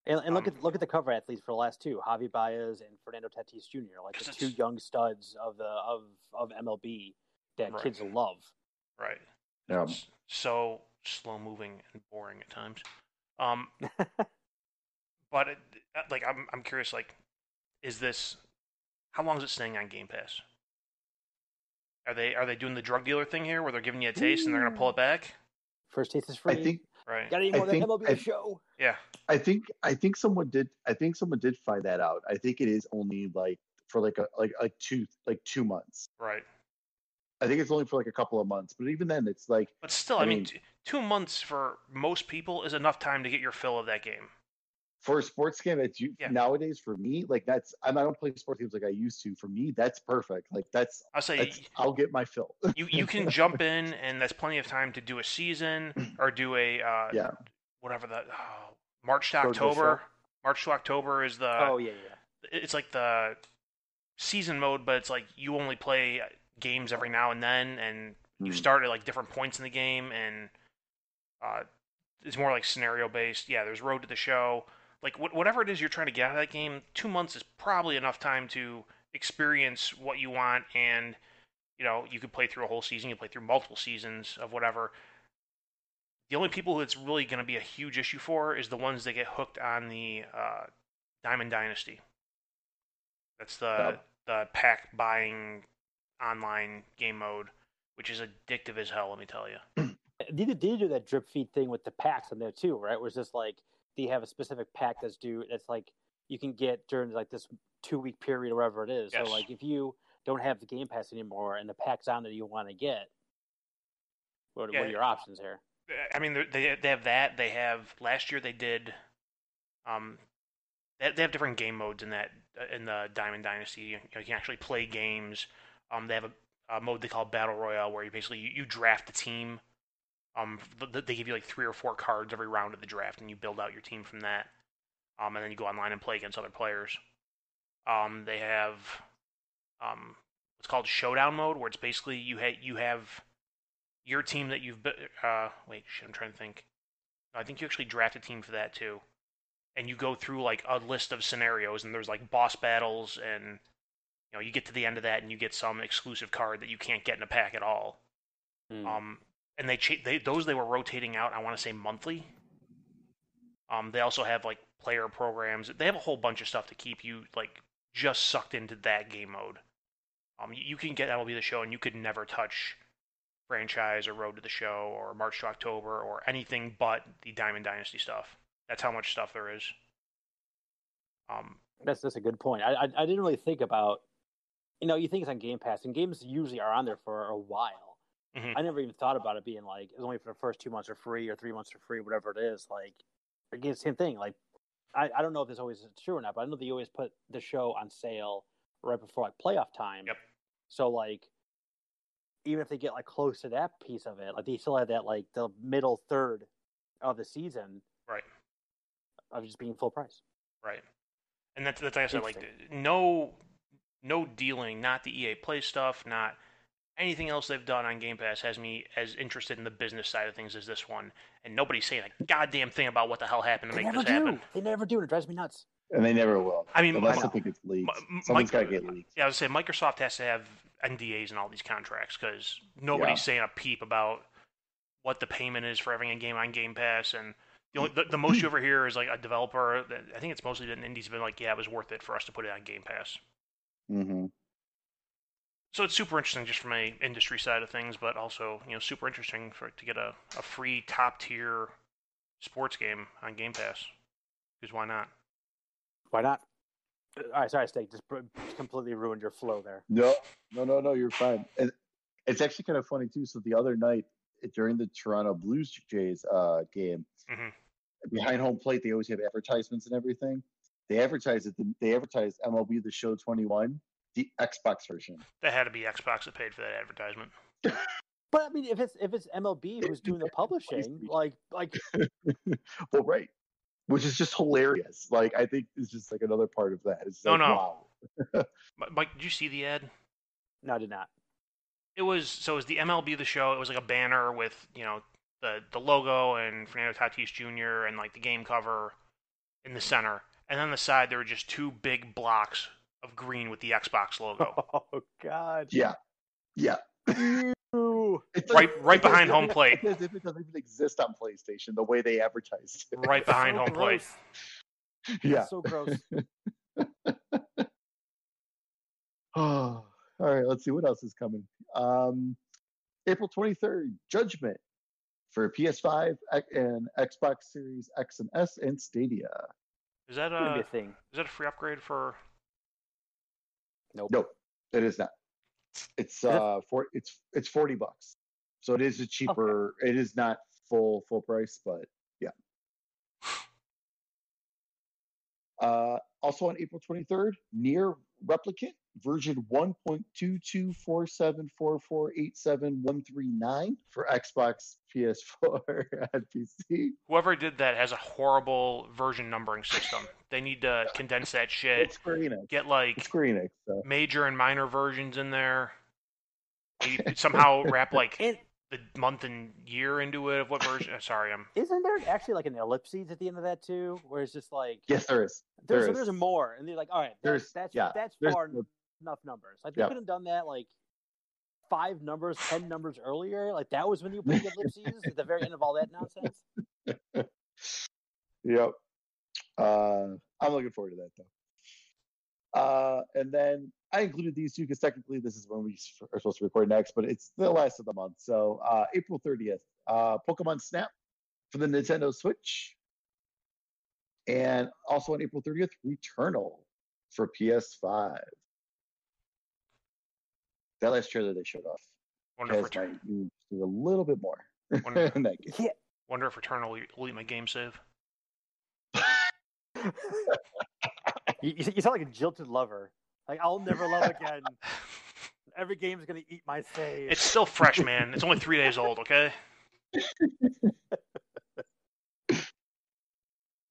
And, and look Um, at look at the cover athletes for the last two, Javi Baez and Fernando Tatis Jr. Like the 'Cause two young studs of the of of MLB that Right. kids love. Right. Yeah. It's so slow moving and boring at times. Um, *laughs* but it, uh, like, I'm I'm curious. Like, is this how long is it staying on Game Pass? Are they are they doing the drug dealer thing here, where they're giving you a taste and they're gonna pull it mm. back? First taste is I free. think Right. Got any I more than think- MLB I- The Show? Yeah. I think I think someone did I think someone did find that out. I think it is only like for like a like like two like two months. Right. I think it's only for like a couple of months. But even then it's like But still, I, I mean, mean- two months for most people is enough time to get your fill of that game. For a sports game that's you Yeah. nowadays for me, like that's I don't play sports games like I used to. For me, that's perfect. Like that's I'll say that's I'll get my fill. *laughs* you you can jump *laughs* in, and that's plenty of time to do a season *clears throat* or do a uh, Yeah. whatever the oh, March to Go to the October. March to October is the oh yeah, yeah. it's like the season mode, but it's like you only play games every now and then, and you Hmm. start at like different points in the game, and uh, it's more like scenario based. Yeah, there's Road to the Show. Like wh- whatever it is you're trying to get out of that game, two months is probably enough time to experience what you want, and you know you could play through a whole season, you play through multiple seasons of whatever. The only people who it's really going to be a huge issue for is the ones that get hooked on the uh, Diamond Dynasty. That's the Yep. the pack buying online game mode, which is addictive as hell. Let me tell you. *clears throat* Did you, did do that drip feed thing with the packs in there too, right? Where it's just like, do you have a specific pack that's due? That's like you can get during like this two week period or whatever it is. Yes. So like if you don't have the Game Pass anymore and the pack's on that you want to get, what, Yeah. what are your options here? I mean, they they have that. They have last year they did. Um, they they have different game modes in that in the Diamond Dynasty. You, you can actually play games. Um, they have a, a mode they call Battle Royale where you basically you, you draft a team. Um, th- th- they give you like three or four cards every round of the draft, and you build out your team from that. Um, and then you go online and play against other players. Um, they have um, what's called Showdown mode, where it's basically you ha- you have your team that you've bu- uh wait shit I'm trying to think. I think you actually draft a team for that too, and you go through like a list of scenarios, and there's like boss battles, and you know you get to the end of that, and you get some exclusive card that you can't get in a pack at all. Hmm. Um, and they, cha- they those they were rotating out. I want to say monthly. Um, they also have like player programs. They have a whole bunch of stuff to keep you like just sucked into that game mode. Um, you, you can get MLB the Show, and you could never touch franchise or Road to the Show or March to October or anything but the Diamond Dynasty stuff. That's how much stuff there is. Um, That's that's a good point. I, I I didn't really think about, you know, you think it's on Game Pass, and games usually are on there for a while. Mhm. I never even thought about it being like it's only for the first two months are free or three months are free, whatever it is. Like, again, same thing. Like, I, I don't know if this always is true or not, but I know they always put the show on sale right before like playoff time. Yep. So like, even if they get like close to that piece of it, like they still have that like the middle third of the season right. of just being full price. Right. And that's that's like I said, like no no dealing, not the EA Play stuff, not anything else they've done on Game Pass has me as interested in the business side of things as this one. And nobody's saying a goddamn thing about what the hell happened to They make never this do. happen. They never do, and it drives me nuts. and they never will. I mean, unless Mi- something gets leaked. Mi- Someone's got to get leaked. Yeah, I would say Microsoft has to have NDAs in all these contracts because nobody's Yeah. saying a peep about what the payment is for having a game on Game Pass. And the, only, the, the most you ever hear is like a developer. That, I think it's mostly been indies have been like, yeah, it was worth it for us to put it on Game Pass. hmm So it's super interesting just from a industry side of things, but also you know super interesting for to get a, a free top tier sports game on Game Pass. Because why not? Why not? Uh, All right, sorry, Steak. Just completely ruined your flow there. No, no, no, no. You're fine. And it's actually kind of funny too. So the other night during the Toronto Blues Jays uh, game, Mhm. behind home plate, they always have advertisements and everything. They advertise it. They advertise MLB The Show 21, the Xbox version. That had to be Xbox that paid for that advertisement. *laughs* But I mean, if it's if it's MLB who's doing the *laughs* publishing, like like *laughs* well, right. Which is just hilarious. Like I think it's just like another part of that. It's No, like, no. wow. Mike, did you see the ad? no, I did not. It was so it was the MLB the show. It was like a banner with you know the the logo and Fernando Tatis Jr. and like the game cover in the center, and then on the side there were just two big blocks of green with the Xbox logo. *laughs* Oh God. Yeah. Yeah. Ew. *laughs* It's Right- right it's behind if home plate. It's as if it doesn't even exist on PlayStation the way they advertised it. right behind So home plate. Yeah. That's so gross. Oh, *laughs* *sighs* all right. Let's see what else is coming. Um, April 23rd, Judgment for PS5 and Xbox Series X and S and Stadia. Is that a a thing. is that a free upgrade for? Nope. Nope, it is not. It's uh for it's it's 40 bucks. So it is a cheaper. It is not full full price, but yeah. *sighs* Uh, also on April 23rd, NieR Replicant version 1.22474487139 for Xbox, PS4, *laughs* and PC. Whoever did that has a horrible version numbering system. They need to condense that shit. It's Square Get like It's Square Enix. So. major and minor versions in there. *laughs* Somehow wrap like And the month and year into it of what version. *laughs* Sorry, I'm isn't there actually like an ellipses at the end of that too, where it's just like Yes, there is. there's there so is. there's more, and they're like, all right, There's- that's that's yeah, that's There's far the enough numbers. Like they Yeah. could have done that like five numbers, ten numbers earlier. Like that was when you put the ellipses at the very end of all that nonsense. *laughs* Yep. Uh, I'm looking forward to that though. Uh, and then I included these two because technically this is when we are supposed to record next, but it's the last of the month. So uh, April 30th, uh, Pokemon Snap for the Nintendo Switch, and also on April 30th, Returnal for PS5. That last trailer they showed off Wonder if, has Return- my do a little bit more. *laughs* Wonder- in that game. Wonder if Returnal will eat- will eat my game save. *laughs* You, you you sound like a jilted lover. Like I'll never love *laughs* again. Every game's gonna eat my save. It's still fresh, man. It's only three days old. Okay.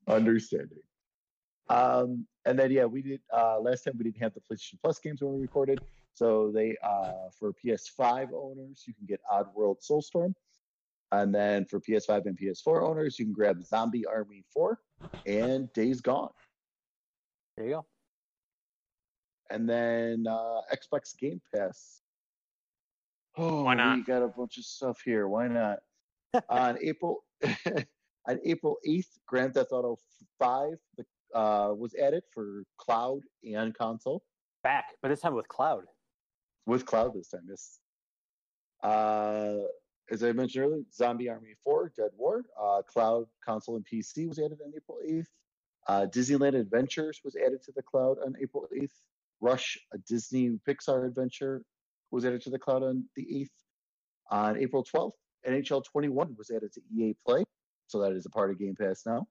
understanding. Um, and then yeah, we did uh, last time we didn't have the PlayStation Plus games when we recorded. So they uh, for PS5 owners, you can get Oddworld Soulstorm, and then for PS5 and PS4 owners, you can grab Zombie Army 4 and Days Gone. there you go. And then uh, Xbox Game Pass. Oh, Why not? we got a bunch of stuff here. Why not? *laughs* on April *laughs* on April eighth, Grand Theft Auto Five uh, was added for cloud and console Back, but this time with cloud. With cloud this time. Yes. Uh, as I mentioned earlier, Zombie Army Four: Dead War, uh, cloud, console, and PC was added on April eighth. Uh, Disneyland Adventures was added to the cloud on April eighth. Rush, a Disney Pixar adventure, was added to the cloud on the eighth. On April twelfth, NHL 21 was added to EA Play, so that is a part of Game Pass now.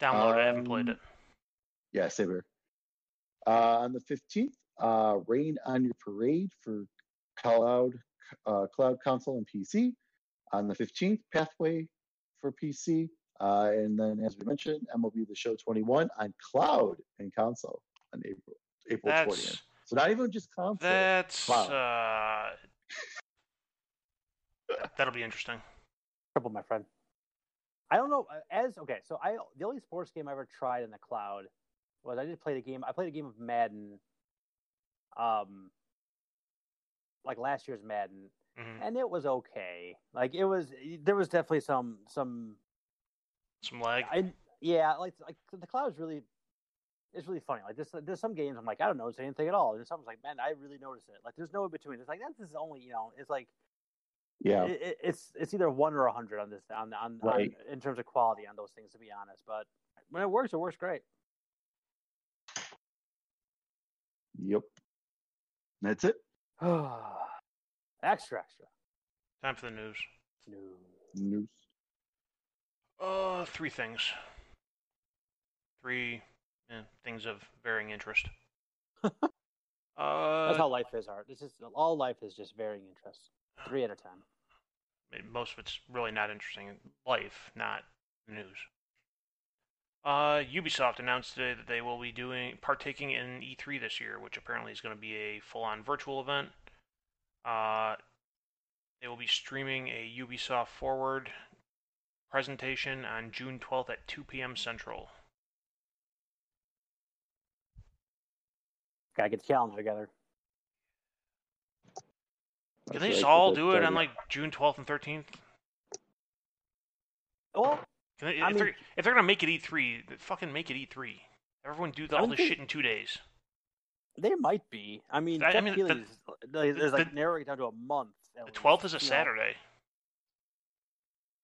Download it. I haven't played Um, it. Yeah, same here. Uh, on the 15th, uh, Rain on Your Parade for Cloud, uh, Cloud Console and PC. On the 15th, Pathway for PC. Uh, and then, as we mentioned, MLB The Show 21 on Cloud and console on April April 20th. So not even just console. that's Wow. uh, *laughs* that'll be interesting. Triple, my friend. I don't know. uh, As okay, so I the only sports game I ever tried in the cloud was I did play the game. I played a game of Madden, um, like last year's Madden, hmm and it was okay. Like it was, there was definitely some some. Some lag. I yeah, like like the cloud is really. It's really funny. Like there's there's some games I'm like I don't notice anything at all. And some like man I really notice it. Like there's no in between. It's like that's is only you know it's like Yeah. it, it- it's it's either one or a hundred on this on on, Right. on in terms of quality on those things to be honest. But when it works, it works great. Yep. That's it. *sighs* extra extra. Time for the news. News. News. Uh, three things. Three eh, things of varying interest. *laughs* That's uh, how life is, Art. This is all life is just varying interests. Three at a time. Most of it's really not interesting life, not news. Uh, Ubisoft announced today that they will be doing partaking in E3 this year, which apparently is going to be a full-on virtual event. Uh, they will be streaming a Ubisoft Forward presentation on June 12th at 2 p.m. Central. Gotta get the calendar together. Can they just all do it on like June 12th and 13th? Well, I if, they're, if they're gonna make it E3, then fucking make it E3. Everyone do all Don't this they- shit in two days. They might be. I mean, I- I mean, Keighley the- is, is like narrowing down to a month. The least, 12th is a you know? Saturday.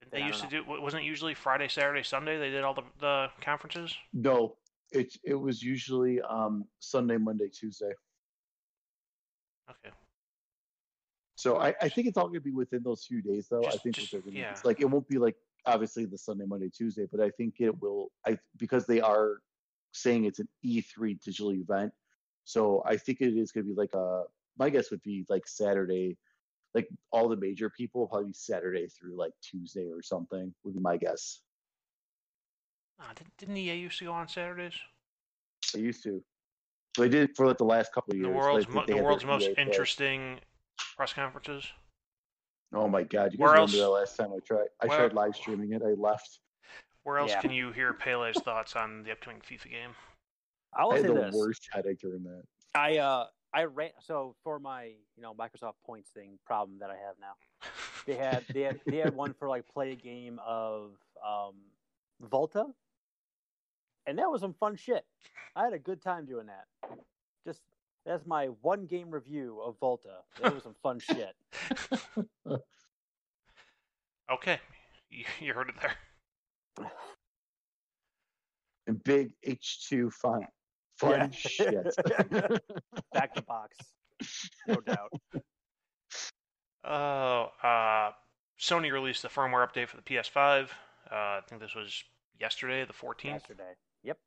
Didn't they Yeah, used to don't do? Wasn't it usually Friday, Saturday, Sunday? They did all the the conferences. No, it it was usually um Sunday, Monday, Tuesday. Okay. So I, I think it's all going to be within those few days, though. I think just- what they're gonna, yeah. it's like it won't be like obviously the Sunday, Monday, Tuesday, but I think it will. I because they are saying it's an E3 digital event, so I think it is going to be like a. My guess would be like Saturday, like all the major people probably Saturday through like Tuesday or something. Would be my guess. Did, didn't EA used to go on Saturdays? They used to. They did for like the last couple of years. The world's like, mo- the world's most EA Play. interesting press conferences. Oh my god! You guys Where remember else- that last time I tried? I where- tried live streaming it. I left. Where else Yeah. can you hear Pele's thoughts on the upcoming FIFA game? I will I had say the this. worst headache during that. I uh I ran so for my you know Microsoft points thing problem that I have now. They had they had they had one for like play a game of um Volta, and that was some fun shit. I had a good time doing that. Just that's my one game review of Volta. It was some fun shit. *laughs* okay, you, you heard it there. And big H2 font. Fun Yeah. shit. *laughs* Back to box, no doubt. *laughs* Oh, uh, Sony released the firmware update for the PS5. Uh, I think this was yesterday, the 14th. Yesterday. Yep.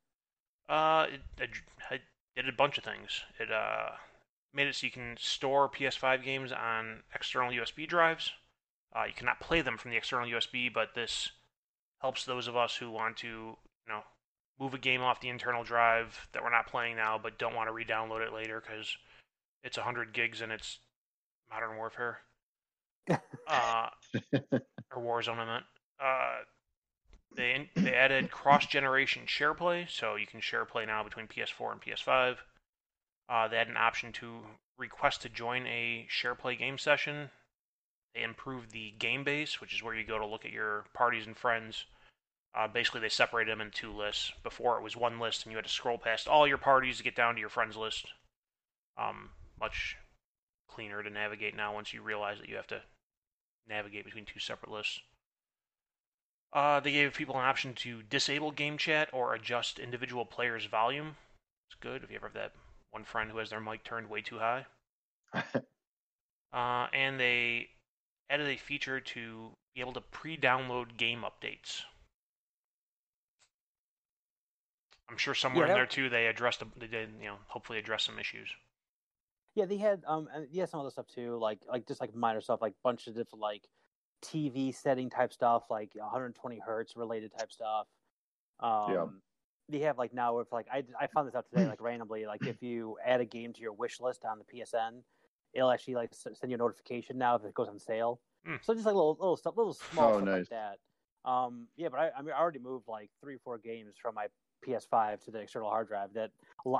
Uh, it, it, it did a bunch of things. It uh, made it so you can store PS5 games on external USB drives. Uh, you cannot play them from the external USB, but this helps those of us who want to, you know, move a game off the internal drive that we're not playing now, but don't want to re-download it later because it's 100 gigs and it's Modern Warfare. *laughs* uh, or Warzone, I meant. Uh, they they added cross generation share play, so you can share play now between PS4 and PS5. Uh, they had an option to request to join a share play game session. They improved the game base, which is where you go to look at your parties and friends. Uh, basically, they separated them in two lists. Before it was one list, and you had to scroll past all your parties to get down to your friends list. Um, much cleaner to navigate now once you realize that you have to navigate between two separate lists. Uh, they gave people an option to disable game chat or adjust individual players' volume. It's good if you ever have that one friend who has their mic turned way too high. *laughs* Uh, and they added a feature to be able to pre-download game updates. I'm sure somewhere Yeah, in there too they addressed they did you know hopefully address some issues. Yeah, they had um yeah some other stuff too, like like just like minor stuff, like bunch of different like TV setting type stuff, like 120 hertz related type stuff. Um, Yeah. They have like now if like I I found this out today like randomly like if you add a game to your wish list on the PSN, it'll actually like send you a notification now if it goes on sale. Hmm. So just like little little stuff, little small Oh, stuff nice. like that. Um, yeah, but I I mean I already moved like three or four games from my PS5 to the external hard drive. That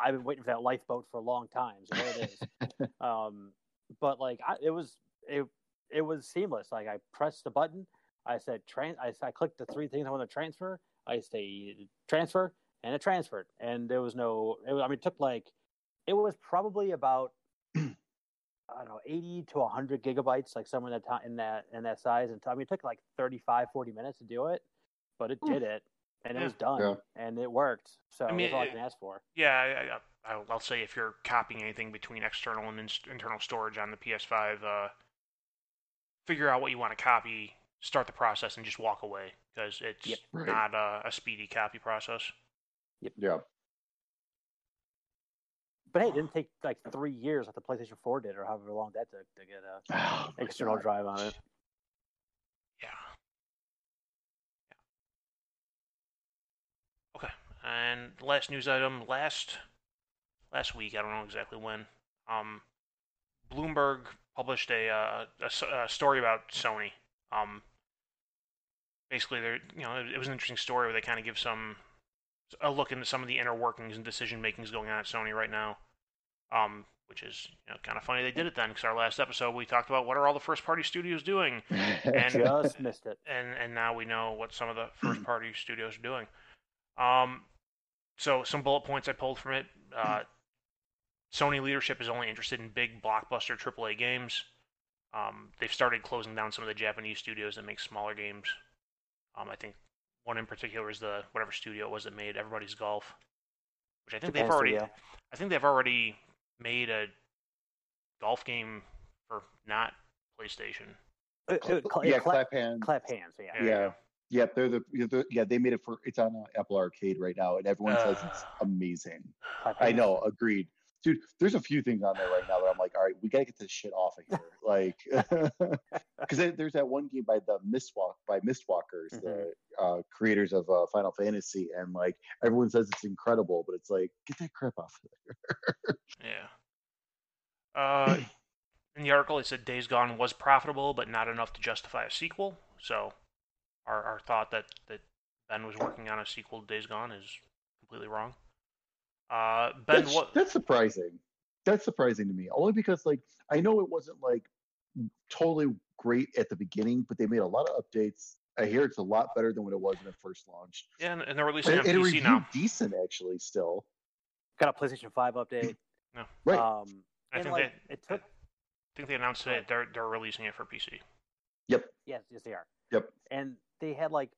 I've been waiting for that lifeboat for a long time. So there it is. *laughs* um, but like I, it was it it was seamless. Like I pressed the button, I said tran I, I clicked the three things I want to transfer. I say transfer, and it transferred, and there was no. It was, I mean, it took like it was probably about *clears throat* I don't know, 80 to 100 gigabytes, like somewhere in that time, in that in that size. And I mean, it took like 35, 40 minutes to do it, but it did it, and it Yeah. was done, Yeah. and it worked. So I mean, that's all I can ask for. Yeah, I, I, I'll, I'll say if you're copying anything between external and in, internal storage on the PS5, uh, figure out what you want to copy, start the process, and just walk away because it's Yep. Right. not a, a speedy copy process. Yep. yeah. But hey, it didn't take like three years like the PlayStation 4 did, or however long that took to get a *sighs* Oh, external God. drive on it. Yeah. yeah. Okay, and last news item last last week. I don't know exactly when. Um, Bloomberg published a, uh, a a story about Sony. Um, basically, there you know it, it was an interesting story where they kind of give some a look into some of the inner workings and decision makings going on at Sony right now. Um, which is you know kind of funny they did it then because our last episode we talked about what are all the first party studios doing *laughs* And- Just missed it. and and now we know what some of the *clears throat* first party studios are doing. Um, so some bullet points I pulled from it. Uh, Sony leadership is only interested in big blockbuster AAA games. Um, they've started closing down some of the Japanese studios that make smaller games. Um, I think one in particular is the whatever studio it was that made Everybody's Golf, which I think they've already. studio. I think they've already made a golf game for not PlayStation. Uh, uh, cla- yeah, clap, clap hands. clap hands. Yeah. Yeah. Yeah. Yep, they're the, yeah, they're- yeah they made it for it's on uh, Apple Arcade right now, and everyone says it's Uh. *sighs* amazing. I know, agreed, dude. There's a few things on there right now that I'm like, all right, we gotta get this shit off of here, *laughs* like, *laughs* because there's that one game by the Mistwalk by Mistwalkers, the uh, creators of uh, Final Fantasy, and like everyone says it's incredible, but it's like, get that crap off of there. *laughs* Yeah. Uh, *clears throat* in the article, it said Days Gone was profitable, but not enough to justify a sequel. So, our, our thought that, that Bend was working on a sequel to Days Gone is completely wrong. Uh, Bend, that's, what? that's surprising. That's surprising to me. Only because like I know it wasn't like totally great at the beginning, but they made a lot of updates. I hear it's a lot better than when it was when it first launched. Yeah, and, and they're releasing And, on and PC reviewed now. decent actually still. Got a PlayStation Five update. *clears throat* No, right. Um, I think like they, it took. I think they announced today that they're they're releasing it for PC. yep. Yes, yes, they are. Yep. And they had like,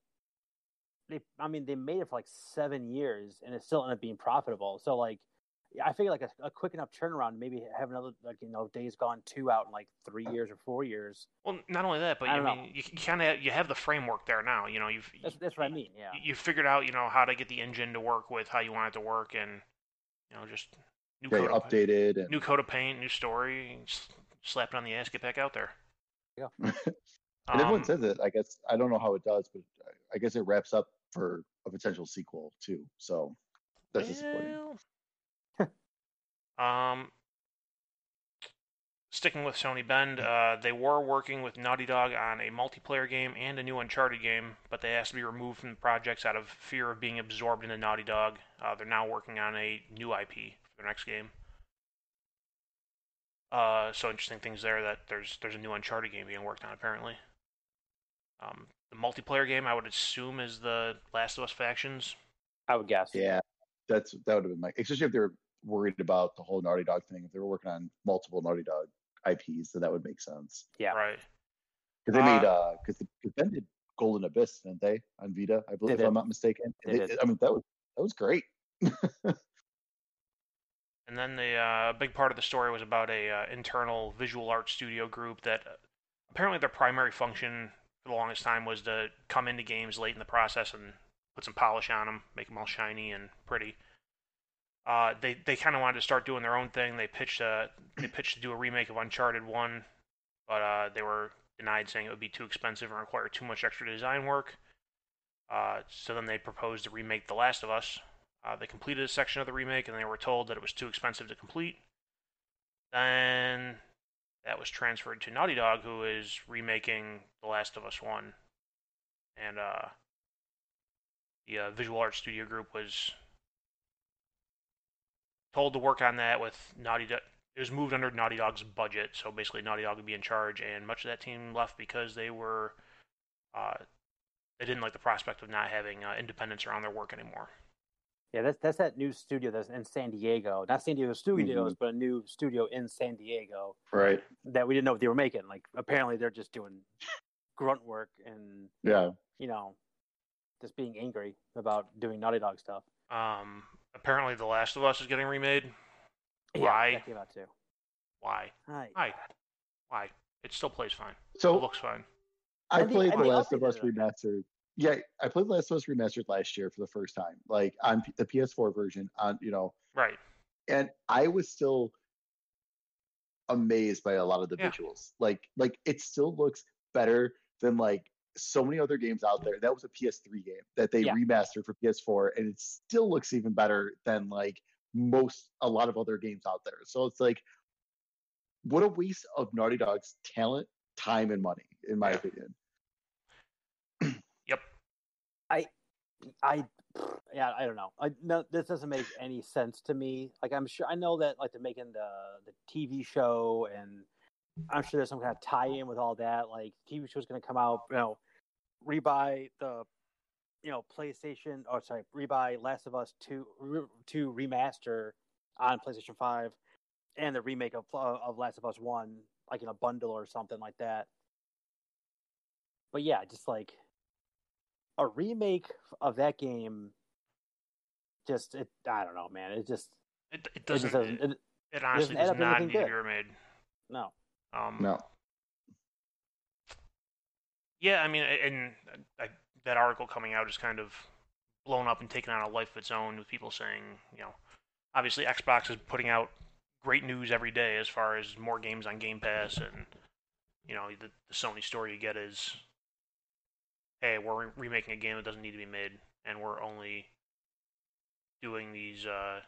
they. I mean, they made it for like seven years, and it still ended up being profitable. So like, I figure like a, a quick enough turnaround, maybe have another like you know Days Gone two out in like three years or four years. Well, not only that, but I I, don't know. mean, you, you kind of you have the framework there now. You know, you've That's that's what I mean. Yeah. you, you figured out you know how to get the engine to work with how you want it to work, and you know just new Yeah, code of, updated and new coat of paint, new story, s- slap it on the ass, get back out there. *laughs* and everyone Um, says it. I guess I don't know how it does, but I guess it wraps up for a potential sequel too. So that's disappointing. um, sticking with Sony Bend, uh, they were working with Naughty Dog on a multiplayer game and a new Uncharted game, but they asked to be removed from the projects out of fear of being absorbed into Naughty Dog. Uh, they're now working on a new IP for their next game. Uh, so interesting things there that there's there's a new Uncharted game being worked on apparently. Um, the multiplayer game I would assume is the Last of Us factions. I would guess. Yeah, that's that would have been my. Especially if they're worried about the whole Naughty Dog thing. If they were working on multiple Naughty Dog IPs, then that would make sense. Yeah. Right. Because they made Uh, uh, because because Bend did Golden Abyss, didn't they, on Vita? I believe, They if I'm not mistaken. They They- did. I mean, that was that was great. *laughs* And then the uh, big part of the story was about a uh, internal visual art studio group that uh, apparently their primary function for the longest time was to come into games late in the process and put some polish on them, make them all shiny and pretty. Uh, they they kind of wanted to start doing their own thing. They pitched uh, they pitched to do a remake of Uncharted One, but uh, they were denied, saying it would be too expensive and require too much extra design work. Uh, so then they proposed to remake The Last of Us, uh, they completed a section of the remake and they were told that it was too expensive to complete. Then that was transferred to Naughty Dog, who is remaking The Last of Us 1. And uh, the uh, Visual Arts Studio Group was told to work on that with Naughty Dog. It was moved under Naughty Dog's budget, so basically Naughty Dog would be in charge, and much of that team left because they were. Uh, they didn't like the prospect of not having uh, independence around their work anymore. Yeah, that's that's that new studio that's in San Diego. Not San Diego Studios, Mhm. but a new studio in San Diego Right. that we didn't know what they were making. Like apparently they're just doing grunt work and Yeah. you know just being angry about doing Naughty Dog stuff. Um, apparently, The Last of Us is getting remade. Yeah, Why? that came out too. Why? Hi. Why? Why? It still plays fine. It So looks fine. I And the- played and The the Last of Us remastered. Yeah, I played Last of Us remastered last year for the first time, like on the PS4 version. On you know, Right. and I was still amazed by a lot of the Yeah. visuals. Like, like it still looks better than like so many other games out there. That was a PS3 game that they Yeah. remastered for PS4, and it still looks even better than like most a lot of other games out there. So it's like, what a waste of Naughty Dog's talent, time, and money, in my Yeah. opinion. Yep. I yeah, I don't know. I no, this doesn't make any sense to me. Like I'm sure I know that like they're making the the TV show and I'm sure there's some kind of tie-in with all that. Like TV show's going to come out, you know, rebuy the you know PlayStation or sorry, rebuy Last of Us 2 re, 2 remaster on PlayStation 5 and the remake of uh, of Last of Us 1 like in a bundle or something like that. But yeah, just like a remake of that game just it I don't know, man. It just It, it it doesn't. just doesn't It, it, it honestly doesn't add does up not anything need to good. be remade. no. Um, No. Yeah, I mean, and I, that article coming out is kind of blown up and taken on a life of its own with people saying, you know, obviously Xbox is putting out great news every day as far as more games on Game Pass, and you know, the, the Sony story you get is, hey, we're re- remaking a game that doesn't need to be made, and we're only doing these uh,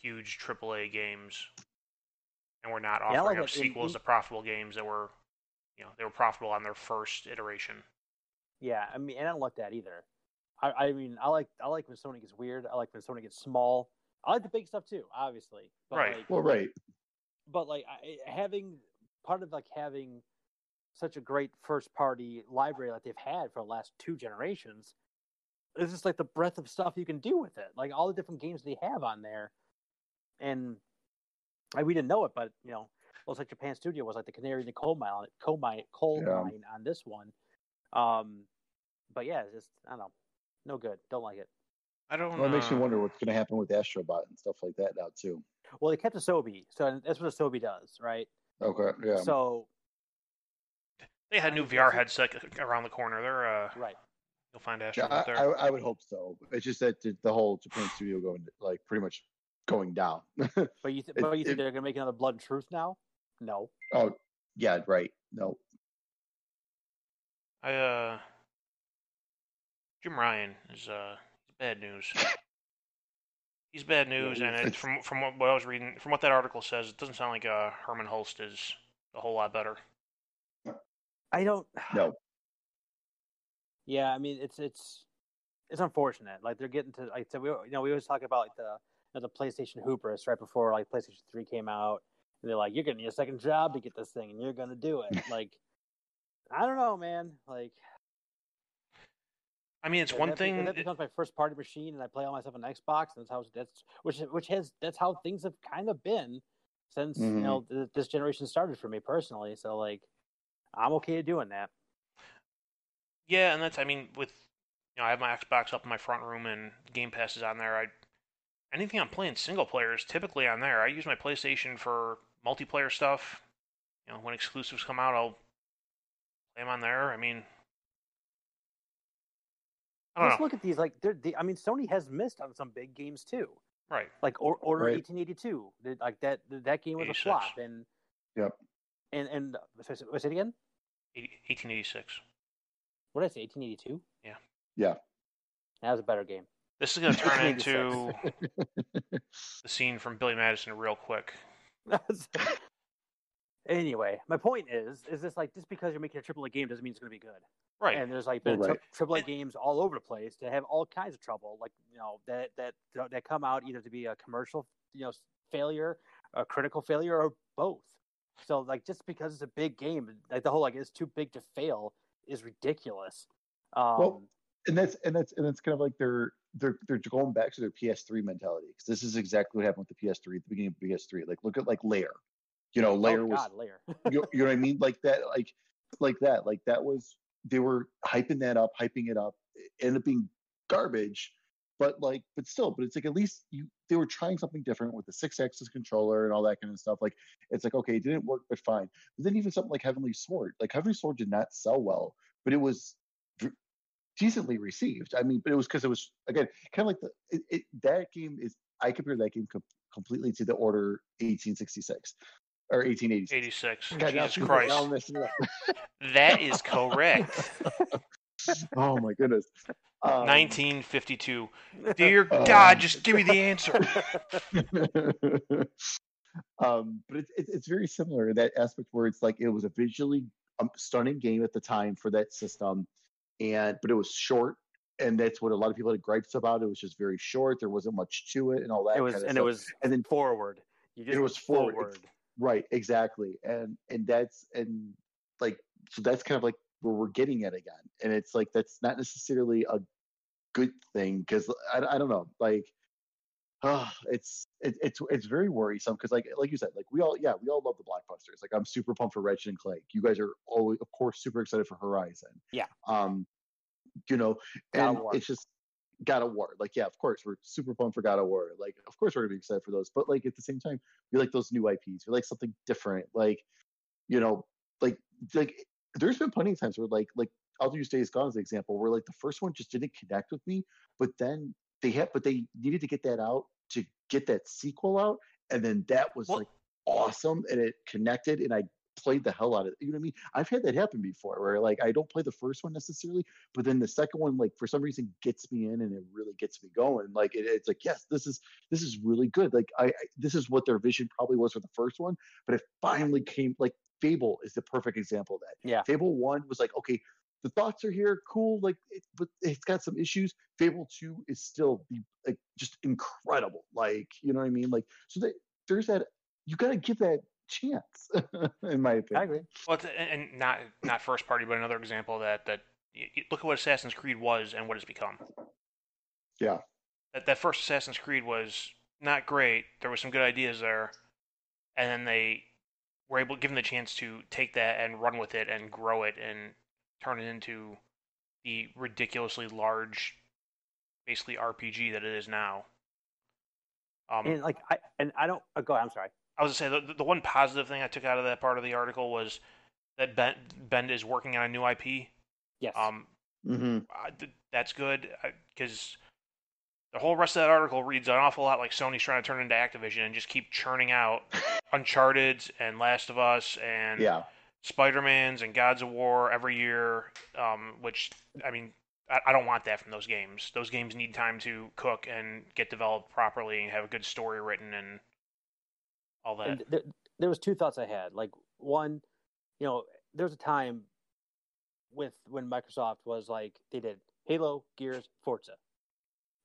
huge AAA games, and we're not Yeah, offering like up it. In- sequels in- to profitable games that were, you know, they were profitable on their first iteration. Yeah, I mean, and I don't like that either. I, I mean, I like I like when Sony gets weird. I like when Sony gets small I like the big stuff too, obviously. But Right. Like, Well, right. but like I, having part of like having such a great first party library like they've had for the last two generations is just like the breadth of stuff you can do with it like all the different games they have on there and like, we didn't know it but you know it was like japan studio was like the canary in the coal mine coal mine coal Yeah. mine on this one um but yeah it's just i don't know no good don't like it I don't. Well, it makes me uh, wonder what's going to happen with Astrobot and stuff like that now too. well they kept Asobi, so that's what Asobi does right Okay. Yeah. so They had a new VR headset around the corner. They're uh, right you'll find Yeah, Astro I, out there. I, I would hope so. It's just that the- the whole Japan studio going like pretty much going down. *laughs* But you, th- It- but you think it- they're gonna make another Blood and Truth now? No. oh, yeah, right. No. I uh, Jim Ryan is uh bad news. He's bad news, *laughs* and it, it's- from from what, what I was reading, from what that article says, it doesn't sound like uh, Hermen Hulst is a whole lot better. I don't. *sighs* No. Yeah, I mean it's it's it's unfortunate. Like they're getting to like so we you know we always talk about like the you know, the PlayStation hubris right before like PlayStation Three came out, and they're like you're getting your second job to get this thing, and you're gonna do it. *laughs* like I don't know, man. Like I mean, it's one that, thing. that becomes my first party machine, and I play all myself stuff on Xbox, and that's how that's which which has that's how things have kind of been since Mhm. you know th- this generation started for me personally. So like I'm okay doing that. Yeah, and that's I mean with you know I have my Xbox up in my front room and Game Pass is on there. I anything I'm playing single player is typically on there. I use my PlayStation for multiplayer stuff. You know, when exclusives come out, I'll play them on there. I mean, I don't Let's know. look at these. Like, they're, they, I mean, Sony has missed on some big games too. Right. Like or, Order Right. 1882. Like that. That game was 86. a flop. And Yep. and and was it again? 80, 1886. What did I say? 1882. Yeah. Yeah. That was a better game. This is going to turn into the scene from Billy Madison real quick. *laughs* anyway, my point is, is this like just because you're making a AAA game doesn't mean it's going to be good. Right. And there's like Well, been right. tri- AAA games all over the place that have all kinds of trouble, like you know that that that come out either to be a commercial, you know, failure, a critical failure, or both. So like just because it's a big game, like the whole like it's too big to fail is ridiculous. Um, Well, and that's and that's and that's kind of like they're they're they're going back to their PS3 mentality because this is exactly what happened with the PS3 at the beginning of PS3. Like look at like Lair, you know, Lair oh, was God, Lair. *laughs* you, you know what I mean? Like that, like like that, like that was they were hyping that up, hyping it up. It ended up being garbage, but like, but still, but it's like at least you they were trying something different with the Sixaxis controller and all that kind of stuff. Like it's like okay, it didn't work, but fine. But then even something like Heavenly Sword, like Heavenly Sword did not sell well, but it was decently received. I mean, but it was because it was again kind of like the it, it, that game is. I compare that game com- completely to the Order 1866 or 1886. 86. God, Jesus Christ. all messing it up. *laughs* That is correct. *laughs* *laughs* oh my goodness. Um, 1952. *laughs* Dear Um, God, just give me the answer. *laughs* um, but it's, it's it's very similar in that aspect where it's like it was a visually um, stunning game at the time for that system, and but it was short, and that's what a lot of people had gripes about. It was just very short. There wasn't much to it, and all that. it was kind of and it was and then forward. You just it was forward. forward. Right, exactly. And and that's and like so that's kind of like where we're getting it again. And it's like that's not necessarily a good thing because I, I don't know, like uh, it's it, it's it's very worrisome because like like you said, like we all yeah, we all love the blockbusters. Like I'm super pumped for Ratchet and Clank. You guys are always of course super excited for Horizon. Yeah. Um you know, and it's just God of War. Like, yeah, of course, we're super pumped for God of War. Like, of course, we're gonna be excited for those. But like at the same time, we like those new IPs. We like something different. Like, you know, like like there's been plenty of times where like like I'll use Days Gone as an example, where like the first one just didn't connect with me, but then they had but they needed to get that out to get that sequel out, and then that was Well- like awesome and it connected and I played the hell out of it. You know what I mean? I've had that happen before where like I don't play the first one necessarily, but then the second one like for some reason gets me in and it really gets me going. Like it, it's like yes, this is this is really good. Like I, I this is what their vision probably was for the first one, but it finally came like Fable is the perfect example of that. Yeah. Fable one was like okay, the thoughts are here, cool. Like, it, but it's got some issues. Fable Two is still the, like just incredible. Like, you know what I mean? Like, so that there's that. You got to give that chance, *laughs* in my opinion. I agree. Well, it's, and and not not first party, but another example that that y- y- look at what Assassin's Creed was and what it's become. Yeah. That that first Assassin's Creed was not great. There were some good ideas there, and then they were able, given the chance to take that and run with it and grow it and turn it into the ridiculously large, basically RPG that it is now. Um, And like I and I don't. Uh, go. ahead, I'm sorry. I was gonna say the, the one positive thing I took out of that part of the article was that Ben Bend is working on a new IP. Yes. Um, hmm I- th- that's good because the whole rest of that article reads an awful lot like Sony's trying to turn into Activision and just keep churning out *laughs* Uncharted and Last of Us and Yeah. Spider Mans and Gods of War every year. Um, which I mean, I, I don't want that from those games. Those games need time to cook and get developed properly and have a good story written and all that. And there, there was two thoughts I had. Like one, you know, there was a time with when Microsoft was like they did Halo, Gears, Forza.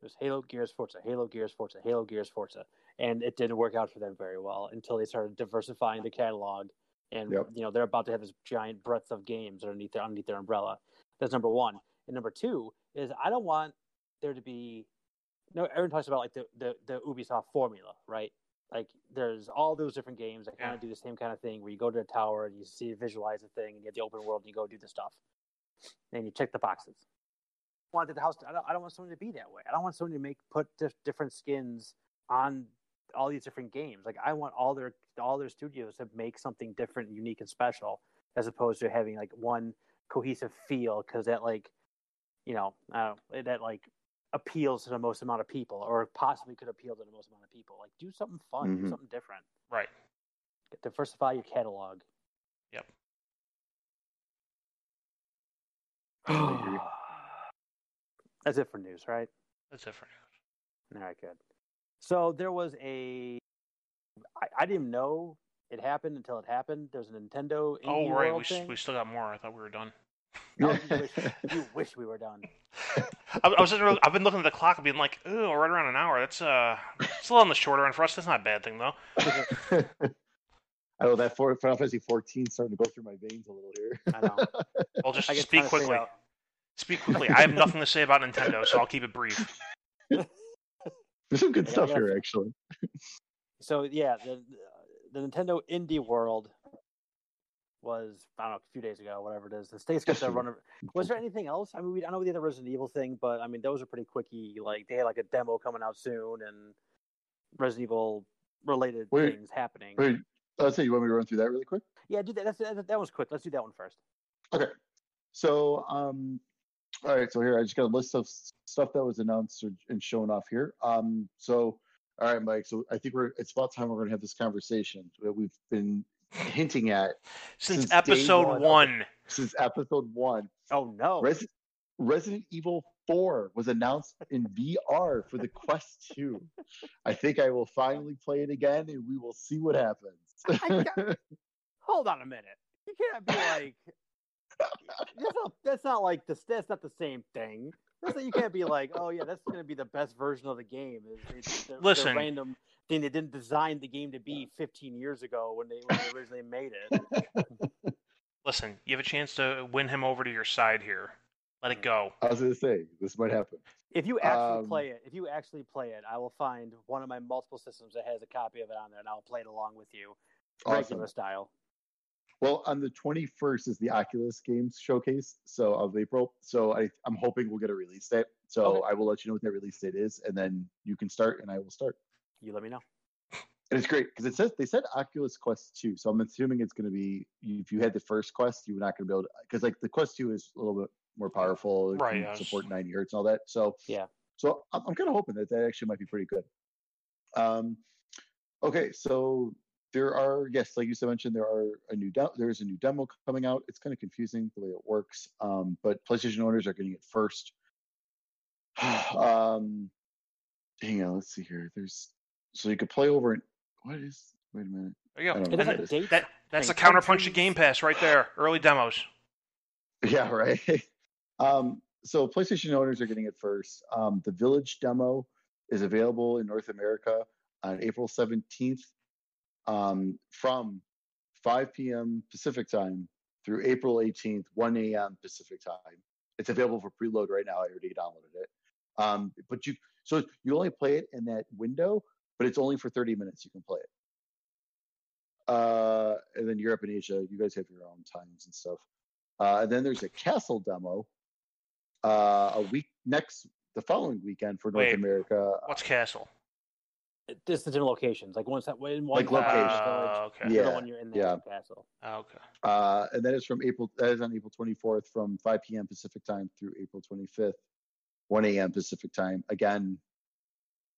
It was Halo, Gears, Forza, Halo, Gears, Forza, Halo, Gears, Forza, and it didn't work out for them very well until they started diversifying the catalog. And Yep. you know they're about to have this giant breadth of games underneath their underneath their umbrella. That's number one. And number two is I don't want there to be no. Everyone talks about like the the, the Ubisoft formula, right? like there's all those different games that kind Yeah. of do the same kind of thing where you go to a tower and you see visualize the thing and you have the open world and you go do the stuff and you check the boxes I wanted the house I don't, I don't want someone to be that way i don't want someone to make put dif- different skins on all these different games like i want all their all their studios to make something different unique and special as opposed to having like one cohesive feel because that like you know I that like appeals to the most amount of people or possibly could appeal to the most amount of people like do something fun do Mhm. something different Right. diversify your catalog Yep. *gasps* I agree. that's it for news right That's it for news. all right good so there was a I, I didn't know it happened until it happened there's a nintendo Oh right, World we, thing. we still got more. I thought we were done. *laughs* Oh, you, wish, *laughs* you wish we were done *laughs* I, I was just, I've been looking at the clock and being like, oh, right around an hour. That's uh, it's a little on the shorter end for us. That's not a bad thing though. I know that for Final Fantasy 14 starting to go through my veins a little here. i know Well, just I speak trying to figure quickly. out- Speak quickly. I have nothing to say about Nintendo, so I'll keep it brief. *laughs* There's some good I stuff gotta- here, actually. so yeah the the nintendo indie world was i don't know a few days ago whatever it is the states got the Yesterday. run was there anything else i mean we, i know we did the resident evil thing but i mean those are pretty quickie like they had like a demo coming out soon and resident evil related Wait, things happening Wait, let's say you want me to run through that really quick? yeah do that that's, that, that was quick let's do that one first Okay. So, um, all right. So here I just got a list of stuff that was announced or, and shown off here. Um, so, all right, Mike. So I think we're it's about time we're going to have this conversation that we've been hinting at Since, Since episode one one, since episode one. oh no Res- Resident Evil 4 was announced in VR for the Quest 2. I think I will finally play it again and we will see what happens. I got- *laughs* hold on a minute you can't be like that's not, that's not like this that's not the same thing that's not, you can't be like oh yeah that's going to be the best version of the game it's, it's the, the Listen. random thing they didn't design the game to be 15 years ago when they, when they originally made it *laughs* listen, you have a chance to win him over to your side here. Let it go. I was going to say, this might happen. if you actually Um, play it if you actually play it i will find one of my multiple systems that has a copy of it on there and i'll play it along with you Awesome. regular style Well, on the 21st is the Oculus Games Showcase, so of April. So I, I'm hoping we'll get a release date. So Okay. I will let you know what that release date is, and then you can start, and I will start. you let me know And it's great because it says they said Oculus Quest 2, so I'm assuming it's going to be if you had the first Quest, you're not going to be able to because like the Quest 2 is a little bit more powerful, Right, yeah, support 90 hertz and all that. So Yeah. so I'm, I'm kind of hoping that that actually might be pretty good. Um, okay, so there are yes, like you said mentioned, there are a new de- there's a new demo coming out. It's kind of confusing the way it works, um, but PlayStation owners are getting it first. *sighs* um, hang on, let's see here. There's so you could play over and what is? Wait a minute. There you go. don't it know has what like is. dates That that's the and counterpunch to. Game Pass right there. Early demos. *laughs* Yeah, right. *laughs* um, so PlayStation owners are getting it first. Um, the Village demo is available in North America on April 17th um, from 5 p.m. Pacific time through April 18th, 1 a.m. Pacific time. It's available for preload right now. I already downloaded it. Um, but you, so you only play it in that window, but it's only for 30 minutes. You can play it. Uh, and then Europe and Asia, you guys have your own times and stuff. Uh, and then there's a castle demo uh, a week next, the following weekend for North Wait, America. What's Castle? There's the different locations. Like once that in one Like location. village, Uh, okay. the Yeah, other one you're in the yeah. actual castle. Okay. Uh, and that is from April. That is on April 24th from 5 p.m. Pacific time through April 25th, 1 a.m. Pacific time. Again,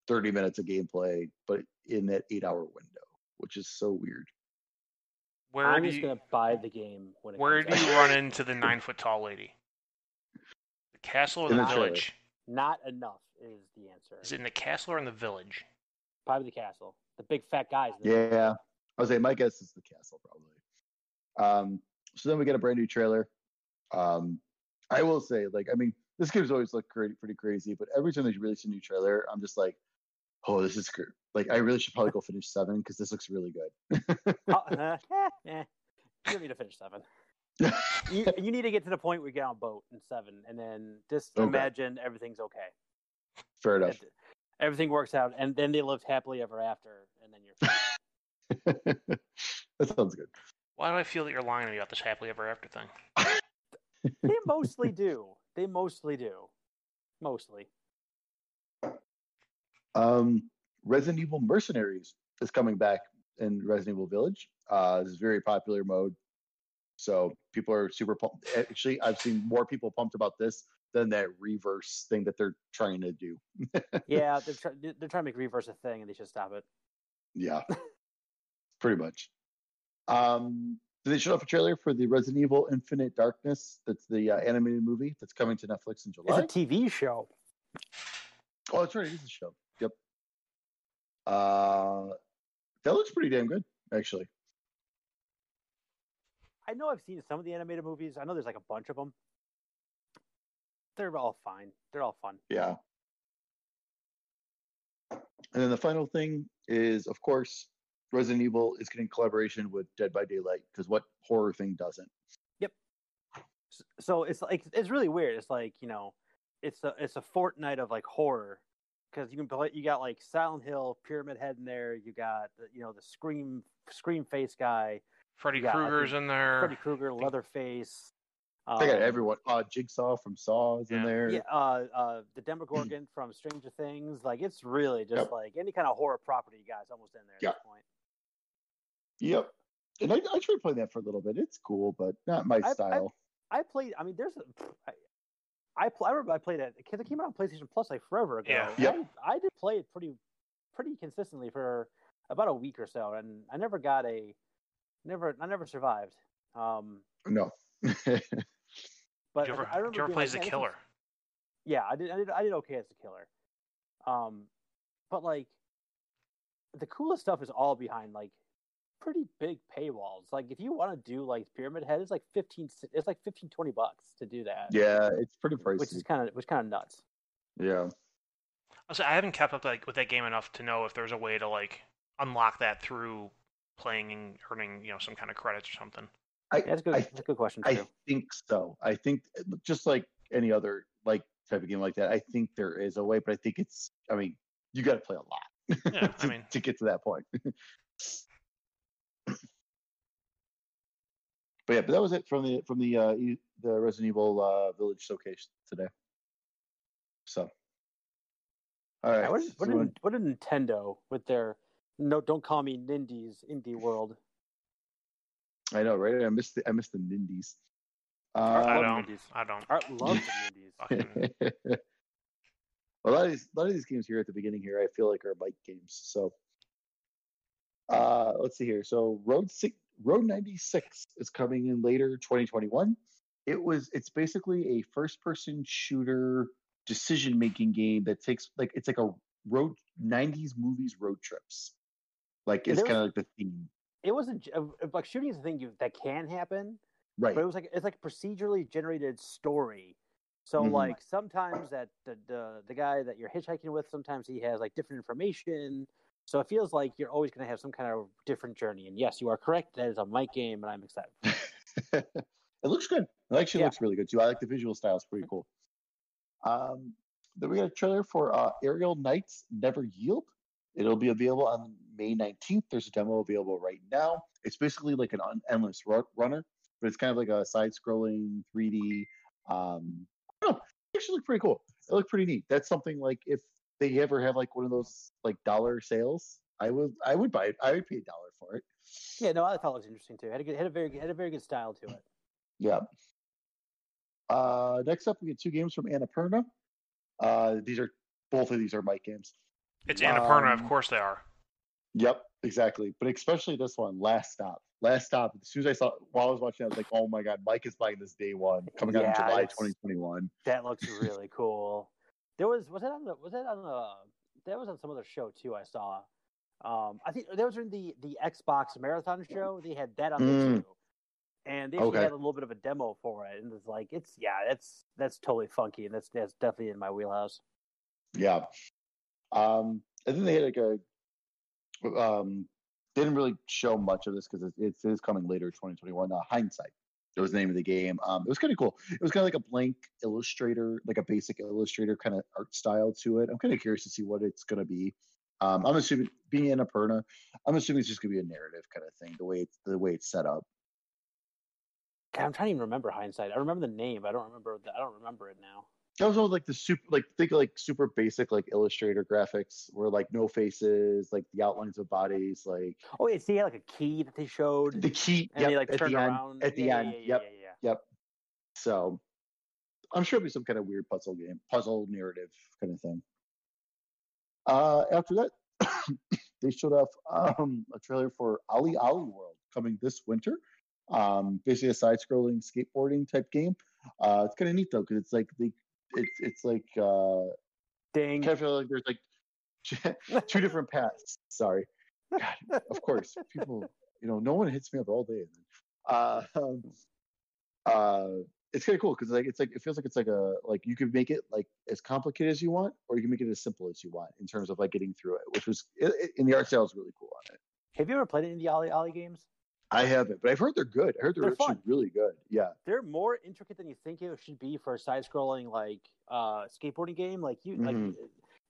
30 minutes of gameplay, but in that eight-hour window, which is so weird. Where I'm just you, gonna buy the game when it where do comes you run into the nine foot tall lady? The castle or In the, the trailer. village? Not enough is the answer. Is it in the castle or in the village? Probably the castle. The big fat guys. Yeah, I was saying my guess is the castle probably. Um, so then we get a brand new trailer. Um, I will say, like, I mean, this game's always looked pretty, pretty crazy, but every time they release a new trailer, I'm just like, oh, this is great. Like, I really should probably go finish seven because this looks really good. Oh, uh, *laughs* *laughs* eh, eh. You don't need to finish seven. *laughs* You, you need to get to the point where you get on a boat in seven, and then just Okay. imagine everything's okay. Fair enough. Everything works out, and then they lived happily ever after, and then you're. *laughs* that sounds good. Why do I feel that you're lying to me about this happily ever after thing? they *laughs* mostly do. They mostly do. Mostly. Um, Resident Evil Mercenaries is coming back in Resident Evil Village. Uh, this is very popular mode. So people are super pumped. Actually, I've seen more people pumped about this than that reverse thing that they're trying to do. Yeah, they're, *laughs* try- they're trying to make reverse a thing, and they should stop it. Yeah, *laughs* pretty much. Um, did they show off a trailer for the Resident Evil Infinite Darkness. That's the uh, animated movie that's coming to Netflix in July. It's a TV show. oh, that's right. It is a show. Yep. Uh, that looks pretty damn good, actually. I know I've seen some of the animated movies. I know there's like a bunch of them. They're all fine. They're all fun. Yeah. And then the final thing is, of course, Resident Evil is getting collaboration with Dead by Daylight because what horror thing doesn't? Yep. So it's like it's really weird. It's like you know, it's a it's a Fortnite of like horror because you can play. You got like Silent Hill, Pyramid Head in there. You got you know the Scream Scream Face guy, Freddy Krueger's in there. Freddy Krueger, Leatherface. They got um, everyone. Uh, Jigsaw from Saw is in there. Yeah, uh, uh, the Demogorgon *clears throat* from Stranger Things. Like it's really just Yep. like any kind of horror property you guys almost in there at Yeah. this point. Yep. And I, I tried playing that for a little bit. It's cool, but not my I- I- style. I played. I mean, there's. A, I, I, pl- I remember I played it because it came out on PlayStation Plus like forever ago. Yeah. and Yep. I, I did play it pretty, pretty consistently for about a week or so, and I never got a, never, I never survived. Um, no. *laughs* but Did you ever, I remember did you ever being play like, as the "Man, this is- killer? Yeah, I did, I did. I did okay as a killer. Um, but like, the coolest stuff is all behind like pretty big paywalls. Like, if you want to do like Pyramid Head, it's like fifteen. It's like 15, 20 bucks to do that. yeah, it's pretty pricey. which is kind of which kind of nuts. yeah. I was- I haven't kept up like with that game enough to know if there's a way to like unlock that through playing and earning you know some kind of credits or something. I, that's a good. I, that's a good question I think so. I think just like any other like type of game like that, I think there is a way, but I think it's. I mean, you got to play a lot. Yeah, I *laughs* to, mean- to get to that point. *laughs* but yeah, but that was it from the from the uh, E- the Resident Evil uh, Village showcase today. So, all right. Yeah, what, so what, when- did, what did Nintendo with their no? Don't call me Nindies Indie World. I know, right? I missed the I missed the Nindies. I Um, don't. Indies. I don't. Art loves the *laughs* Nindies. Fucking, *laughs* a lot of these, a lot of these games here at the beginning here, I feel like are bike games. So, uh, let's see here. So, Road Six, Road ninety six is coming in later, twenty twenty one. It was, it's basically a first person shooter decision making game that takes like it's like a road nineties movies road trips. Like Yeah, it's kind of like the theme. It wasn't like shooting is a thing you, that can happen, Right. but it was like it's like a procedurally generated story. So Mhm. like sometimes that the, the the guy that you're hitchhiking with, sometimes he has like different information. So it feels like you're always going to have some kind of different journey. And yes, you are correct. That is a Mike game, and I'm excited. *laughs* it looks good. It actually Yeah. looks really good too. I like the visual style; it's pretty *laughs* cool. Um, then we got a trailer for uh, Aerial Knights Never Yield. It'll be available on May 19th. There's a demo available right now. It's basically like an endless ru- runner, but it's kind of like a side-scrolling 3D. Um, I don't know. It actually looked pretty cool. It looked pretty neat. That's something like if they ever have like one of those like dollar sales, I would I would buy it. I would pay a dollar for it. Yeah, no, I thought it was interesting too. Had a good, had a very had a very good style to it. Yeah. Uh, next up, we get two games from Annapurna. Uh, these are both of these are Mike games. It's Annapurna, Um, of course they are. Yep, exactly. But especially this one, Last Stop. Last Stop. As soon as I saw while I was watching, I was like, "Oh my god, Mike is buying this day one, coming out in July 2021." That looks really cool. There was was that on the was that on the that was on some other show too. I saw. Um, I think that was in the the Xbox Marathon show. They had that on there Mm. too, and they actually Okay. had a little bit of a demo for it. And it's like it's yeah, that's that's totally funky, and that's that's definitely in my wheelhouse. Yeah. Um, and then they had like a um, didn't really show much of this because it, it is coming later, 2021. Uh, Hindsight. That was the name of the game. Um, it was kind of cool. It was kind of like a blank Illustrator, like a basic Illustrator kind of art style to it. I'm kind of curious to see what it's going to be. Um, I'm assuming being in Annapurna, I'm assuming it's just going to be a narrative kind of thing. The way it's the way it's set up. God, I'm trying to even remember hindsight. I remember the name, I don't remember. The, I don't remember it now. That was all like the super, like think like super basic like Illustrator graphics, where like no faces, like the outlines of bodies, like Oh, yeah, see, like a key that they showed, the key and yep, they like at turned the end. around at the Yeah, end, Yeah, yep. yeah. So I'm sure it'll be some kind of weird puzzle game, puzzle narrative kind of thing. Uh, after that, *coughs* they showed off um, a trailer for OlliOlli World coming this winter. Um, basically a side-scrolling skateboarding type game. Uh, it's kind of neat though because it's like the it's it's like uh, Ding. kind of feel like there's like *laughs* two different paths. Sorry, God, of course, people, you know, no one hits me up all day. Uh, um, uh, it's kind of cool because like it's like it feels like it's like a like you can make it like as complicated as you want, or you can make it as simple as you want in terms of like getting through it, which was in the art style is really cool on it. Have you ever played any of the OlliOlli games? I haven't, but I've heard they're good. I heard they're, They're actually fun. really good. Yeah, they're more intricate than you think it should be for a side-scrolling like uh skateboarding game. Like you, like Mhm.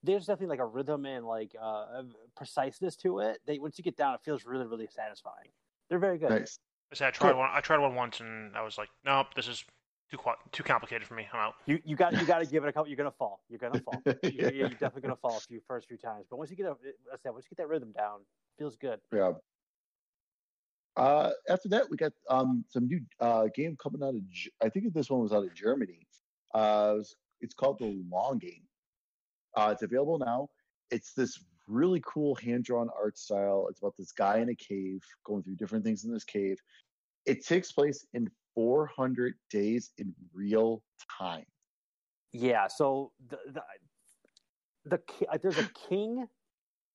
there's definitely like a rhythm and like uh preciseness to it. They once you get down, it feels really, really satisfying. They're very good. nice. I said I tried Cool. one. I tried one once, and I was like, nope, this is too too complicated for me. I'm out. You you got you got to give it a couple. You're gonna fall. You're gonna fall. *laughs* You're, Yeah. you're definitely gonna fall a few first few times. But once you get a, I said once you get that rhythm down, it feels good. Yeah. Uh, after that, we got um, some new uh, game coming out of. I think this one was out of Germany. Uh, it's called The Longing. Uh, it's available now. It's this really cool hand drawn art style. It's about this guy in a cave going through different things in this cave. It takes place in 400 days in real time. Yeah. So the the, the there's a king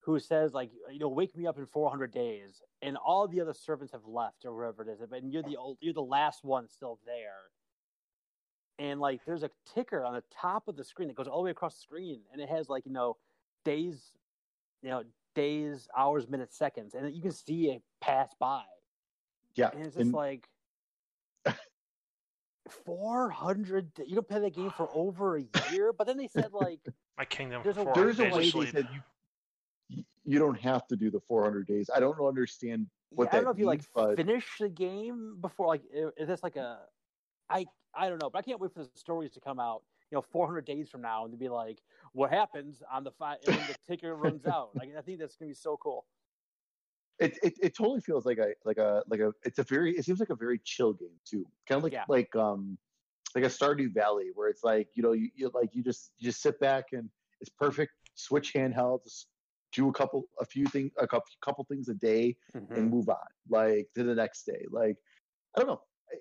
who says like you know wake me up in 400 days, and all the other servants have left or wherever it is, and you're the old you're the last one still there. And like there's a ticker on the top of the screen that goes all the way across the screen, and it has like you know days, you know days, hours, minutes, seconds, and you can see it pass by. Yeah. And it's just and- like 400 you can play that game for over a year but then they said like *laughs* My kingdom There's a- there's a way they sleep. said you you don't have to do the 400 days. I don't understand what yeah, i don't know if you like but- finish the game before like is this like a i i don't know but i can't wait for the stories to come out you know 400 days from now and to be like what happens on the five when the ticker *laughs* runs out like i think that's gonna be so cool it, it it totally feels like a like a like a it's a very it seems like a very chill game too kind of like Yeah. like um like a stardew valley where it's like you know you, you like you just you just sit back and it's perfect switch handheld just do a couple a few things a couple couple things a day Mm-hmm. and move on like to the next day like i don't know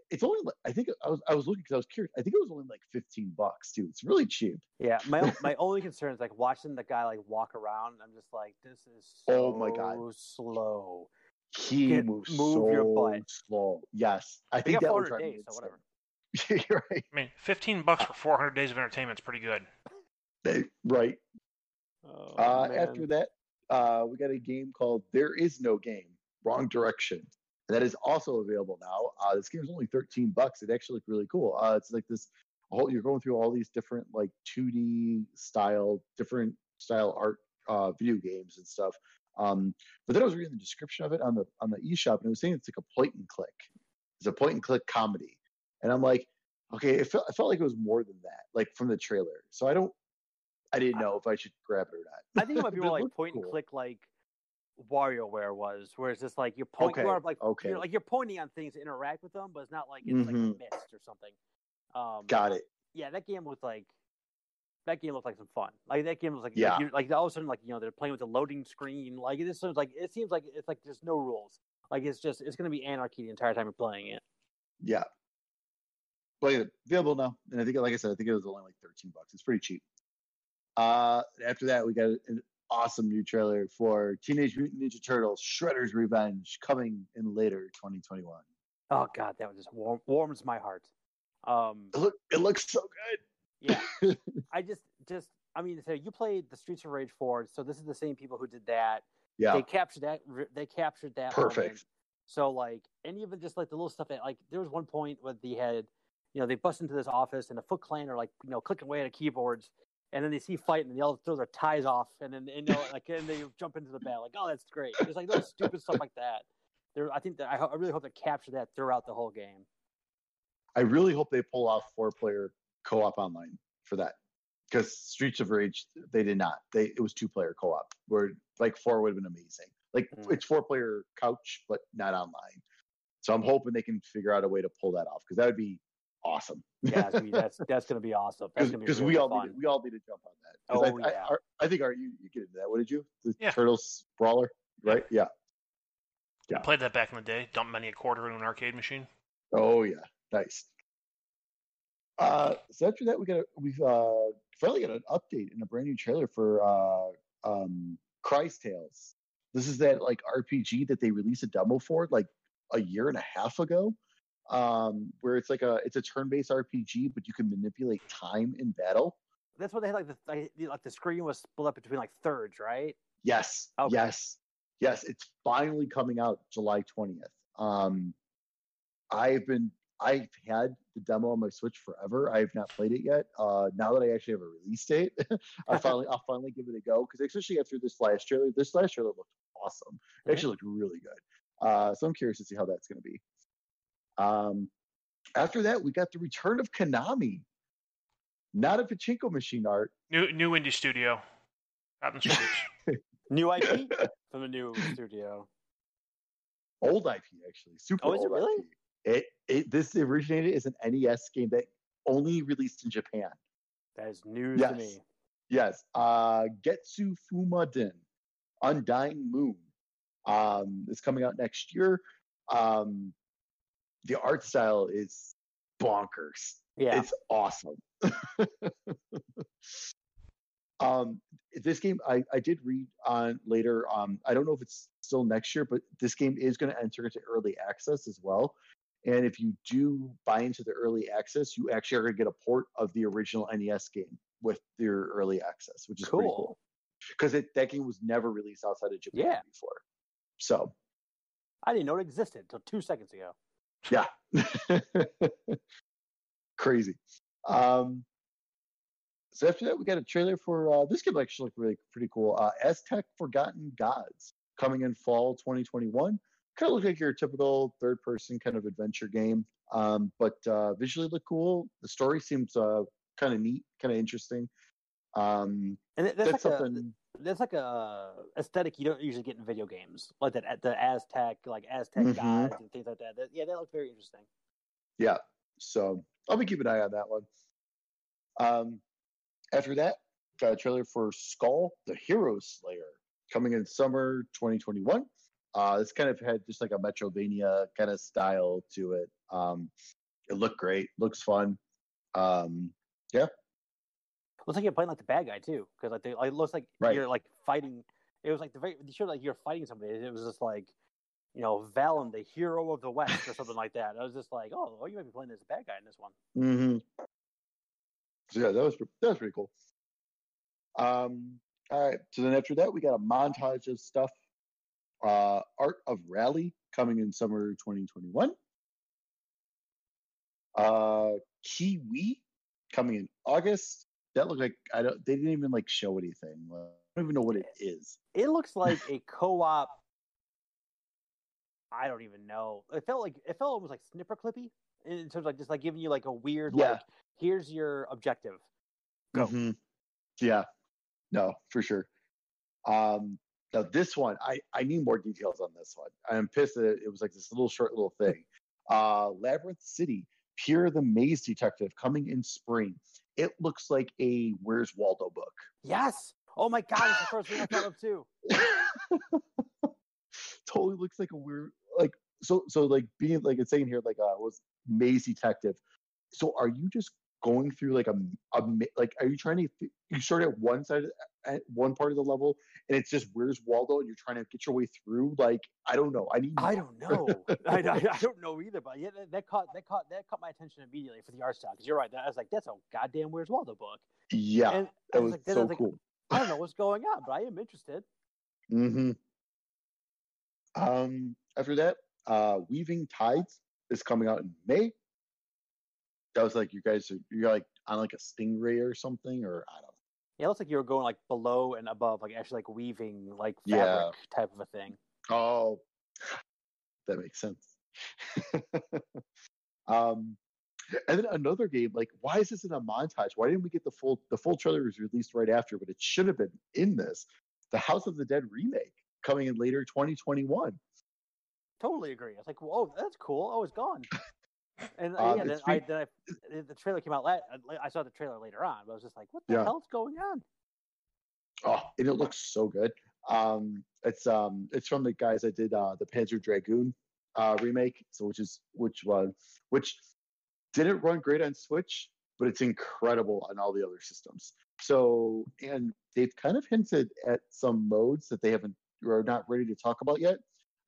it's only like, i think i was i was looking because i was curious i think it was only like 15 bucks too it's really cheap yeah my my *laughs* only concern is like watching the guy like walk around i'm just like this is so Oh my God. slow he Get- moves move so your butt. slow. Yes, I They think that will 400 drive days, so whatever. *laughs* You're right. I mean, 15 bucks for 400 days of entertainment is pretty good. They- right. Oh, Uh, after that, uh, we got a game called There Is No Game, Wrong Direction. And That is also available now. Uh, this game is only 13 bucks. It actually looked really cool. Uh, it's like this whole, you're going through all these different like 2D style, different style art uh, video games and stuff. Um, but then I was reading the description of it on the on the eShop, and it was saying it's like a point and click. It's a point and click comedy, and I'm like, okay, it felt, it felt like it was more than that, like from the trailer. So I don't, I didn't know if I should grab it or not. I think it might be *laughs* more like point and click, like WarioWare was, where it's just like you point, you Okay, are like okay. you're like you're pointing on things to interact with them, but it's not like it's like Mhm. Myst or something. Um, Got it. yeah, that game looked like that game looked like some fun. Like that game was like Yeah. like, you, like all of a sudden like you know they're playing with the loading screen. Like it just seems like it seems like it's like there's no rules. Like it's just it's gonna be anarchy the entire time you're playing it. Yeah. But available now. And I think, like I said, I think it was only like 13 bucks. It's pretty cheap. Uh, after that, we got an awesome new trailer for Teenage Mutant Ninja Turtles Shredder's Revenge coming in later 2021. Oh god, that was just warm, warms my heart. Um, It, look, it looks so good. yeah, *laughs* I just just I mean, so you played the Streets of Rage 4, so this is the same people who did that. Yeah. They captured that. They captured that. Perfect. moment. So like, and even just like the little stuff that like, there was one point where they had, you know, they bust into this office and the Foot Clan are like, you know, clicking away at keyboards, and then they see fighting and they all throw their ties off, and then you know, like, and they jump into the bat, like, oh, that's great. It's like those stupid stuff like that. There, I think that I, ho- I really hope they capture that throughout the whole game. I really hope they pull off four player co op online for that. Because Streets of Rage, they did not. They It was two player co op, where like four would have been amazing. Like Mm. it's four player couch, but not online. So I'm hoping they can figure out a way to pull that off because that would be awesome. Yeah, that's *laughs* gonna that's, that's gonna be awesome. That's gonna be Because really we all fun. need to, we all need to jump on that. Oh, I, I- yeah. Art- I, think Art, you, you get into that. What did you? The Yeah. Turtles brawler, right? Yeah. Yeah. I played that back in the day. Dumped many a quarter in an arcade machine. Oh yeah, nice. Uh, so after that, we got a, we've uh, finally got an update and a brand new trailer for uh, um, Cris Tales. This is that like RPG that they released a demo for like a year and a half ago, um, where it's like a it's a turn-based RPG, but you can manipulate time in battle. That's what they had like the like, the screen was split up between like thirds, right? Yes, Okay. yes, yes. It's finally coming out July twentieth. Um, I've been I've had the demo on my Switch forever. I have not played it yet. Uh, now that I actually have a release date, *laughs* I finally I'll finally give it a go because especially after this last trailer, this last trailer looked awesome. It Mhm. actually looked really good. Uh, so I'm curious to see how that's going to be. Um, after that, we got the return of Konami. Not a pachinko machine art. New new indie studio. Out in the streets. *laughs* New IP *laughs* from the new studio. old IP actually, super Oh, is it really? IP. It, it this originated as an NES game that only released in Japan. That is news Yes. to me. Yes, uh, Getsu Fumadin, Undying Moon, um, is coming out next year. Um, the art style is bonkers. Yeah. It's awesome. *laughs* um, this game I, I did read on later. Um, I don't know if it's still next year, but this game is going to enter into early access as well. And if you do buy into the early access, you actually are going to get a port of the original NES game with your early access, which is Cool. cool. Because that game was never released outside of Japan Yeah. before. So I didn't know it existed until two seconds ago. Yeah. *laughs* Crazy. Um, so after that, we got a trailer for uh, this game actually looked really pretty cool. Uh, Aztec Forgotten Gods coming in fall 2021. Kind of look like your typical third person kind of adventure game, um, but uh, visually look cool. The story seems uh, kind of neat, kind of interesting. Um, And that's, that's like something. That's like a aesthetic you don't usually get in video games, like that the Aztec like Aztec Mhm. gods and things like that. that. Yeah, that looks very interesting. Yeah. So I'll be keeping an eye on that one. Um, after that, got a trailer for Skul, the Hero Slayer, coming in summer 2021. Uh, this kind of had just like a Metrovania kind of style to it. Um, it looked great, looks fun. Um, Looks like you're playing like the bad guy too, because like, they, like it looks like Right. you're like fighting. It was like the very showed like you're fighting somebody. It was just like you know, Valen, the hero of the West, or something like that. I was just like, oh, well, you might be playing as a bad guy in this one. Mm-hmm. So yeah, that was that was pretty cool. Um, all right. So then after that, we got a montage of stuff. Uh, Art of Rally coming in summer 2021. Uh, Kiwi coming in August. That looked like I don't. They didn't even like show anything. I don't even know what it is. It looks like *laughs* a co-op. I don't even know. It felt like it felt almost like snipper clippy in terms of like just like giving you like a weird Yeah. like here's your objective. Go. Mhm. Yeah. No, for sure. Um, now this one, I I need more details on this one. I'm pissed that it was like this little short little thing. Uh, Labyrinth City, Pierre the Maze Detective, coming in spring. It looks like a Where's Waldo book. Yes. Oh my god, it's the first thing I thought of too. *laughs* totally looks like a weird like so so like being like it's saying here like uh was maze detective so are you just going through like a, a like are you trying to you start at one side at one part of the level and it's just where's waldo and you're trying to get your way through like i don't know i need I don't know. *laughs* I, I, don't know either. But yeah, that, that caught that caught that caught my attention immediately for the art style. Because you're right. I was like, that's a goddamn Where's Waldo book. yeah and I that was was like, then I so was like, cool I don't know what's going on, but I am interested. hmm um after that uh weaving tides is coming out in may that was like you guys are you're like on like a stingray or something or i don't know Yeah, it looks like you were going like below and above, like actually like weaving like fabric Yeah. type of a thing. Oh, *sighs* that makes sense. *laughs* um, and then another game. Like, why is this in a montage? Why didn't we get the full? The full trailer was released right after, but it should have been in this. The House of the Dead remake coming in later 2021. Totally agree. I was like, whoa, that's cool. Oh, it's gone. *laughs* And Um, yeah, then I, then I, the trailer came out. La- I saw the trailer later on, but I was just like, what the Yeah. hell's going on? Oh, and it looks so good. Um, it's um, it's from the guys that did uh, the Panzer Dragoon uh, remake. So which is which one? Which didn't run great on Switch, but it's incredible on all the other systems. So and they've kind of hinted at some modes that they haven't or are not ready to talk about yet.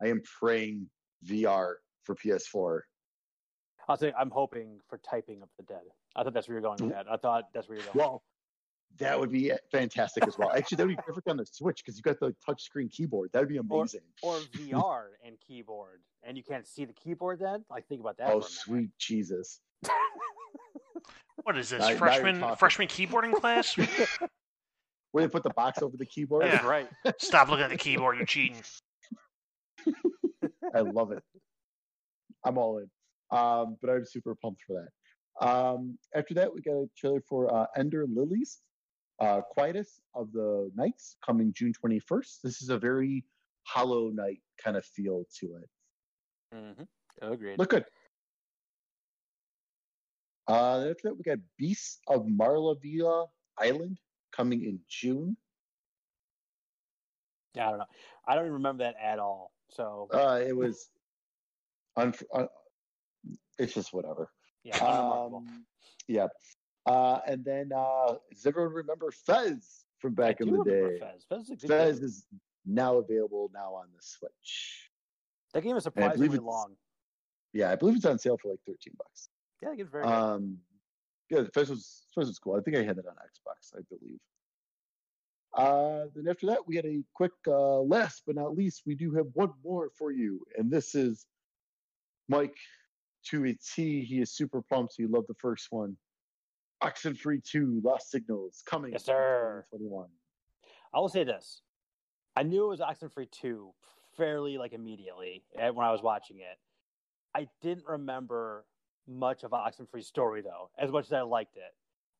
I am praying VR for PS4. I'll say I'm hoping for typing of the dead. I thought that's where you're going with mm. that. I thought that's where you're going. Well, that would be fantastic as well. Actually, that would be perfect on the Switch because you've got the touchscreen keyboard. That would be amazing. or *laughs* VR and keyboard, and you can't see the keyboard. Then, like, think about that. oh, for a minute. sweet Jesus. *laughs* What is this Now- now freshman talking. freshman keyboarding class? *laughs* Where they put the box over the keyboard. Yeah. right. Stop looking at the keyboard. You're cheating. I love it. I'm all in. Um, but I'm super pumped for that. Um, after that, we got a trailer for uh, Ender Lilies, uh, Quietus of the Knights, coming June 21st. This is a very Hollow Knight kind of feel to it. Mm-hmm. Agreed. Look good. Uh, after that, we got Beasts of Maravilla Island coming in June. Yeah, I don't know. I don't even remember that at all. So Uh, it was, un- uh, it's just whatever. yeah. Um, yeah. Uh, and then uh, does everyone remember Fez from back in the day? Fez. Fez is good Fez is now available now on the Switch. That game is surprisingly it's- long. Yeah, I believe it's on sale for like thirteen bucks. Yeah, game's very good. Um, yeah, Fez was Fez was cool. I think I had that on Xbox, I believe. Uh, then after that, we had a quick uh, last but not least, we do have one more for you, and this is Mike to a T. He is super pumped. He loved the first one. Oxenfree 2 Lost Signals coming Yes, sir. 2021. I will say this: I knew it was Oxenfree two fairly like immediately eh, when I was watching it. I didn't remember much of Oxenfree's story though, as much as I liked it.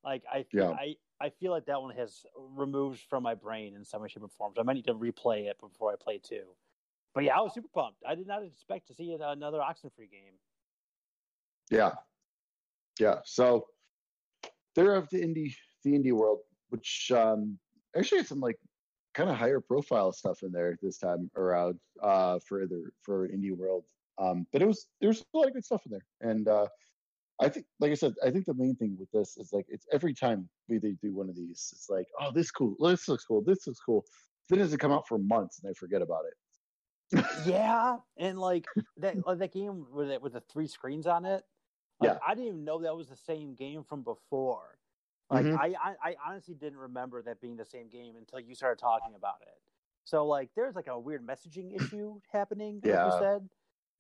Like I, feel, Yeah. I, I feel like that one has removed from my brain in some way, shape, or form. So I might need to replay it before I play two. But yeah, I was super pumped. I did not expect to see another Oxenfree game. Yeah. Yeah. So they're of the indie the indie world, which um actually had some like kind of higher profile stuff in there this time around uh for the for indie world. Um but it was there's a lot of good stuff in there. And uh I think like I said, I think the main thing with this is like it's every time we they do one of these, it's like, oh this cool, this looks cool, this looks cool. Then it doesn't come out for months and they forget about it. yeah, *laughs* and like that like that game with it with the three screens on it. Like, Yeah. I didn't even know that was the same game from before. Like Mhm. I, I I honestly didn't remember that being the same game until you started talking about it. So like there's like a weird messaging *clears throat* issue happening, like Yeah. you said,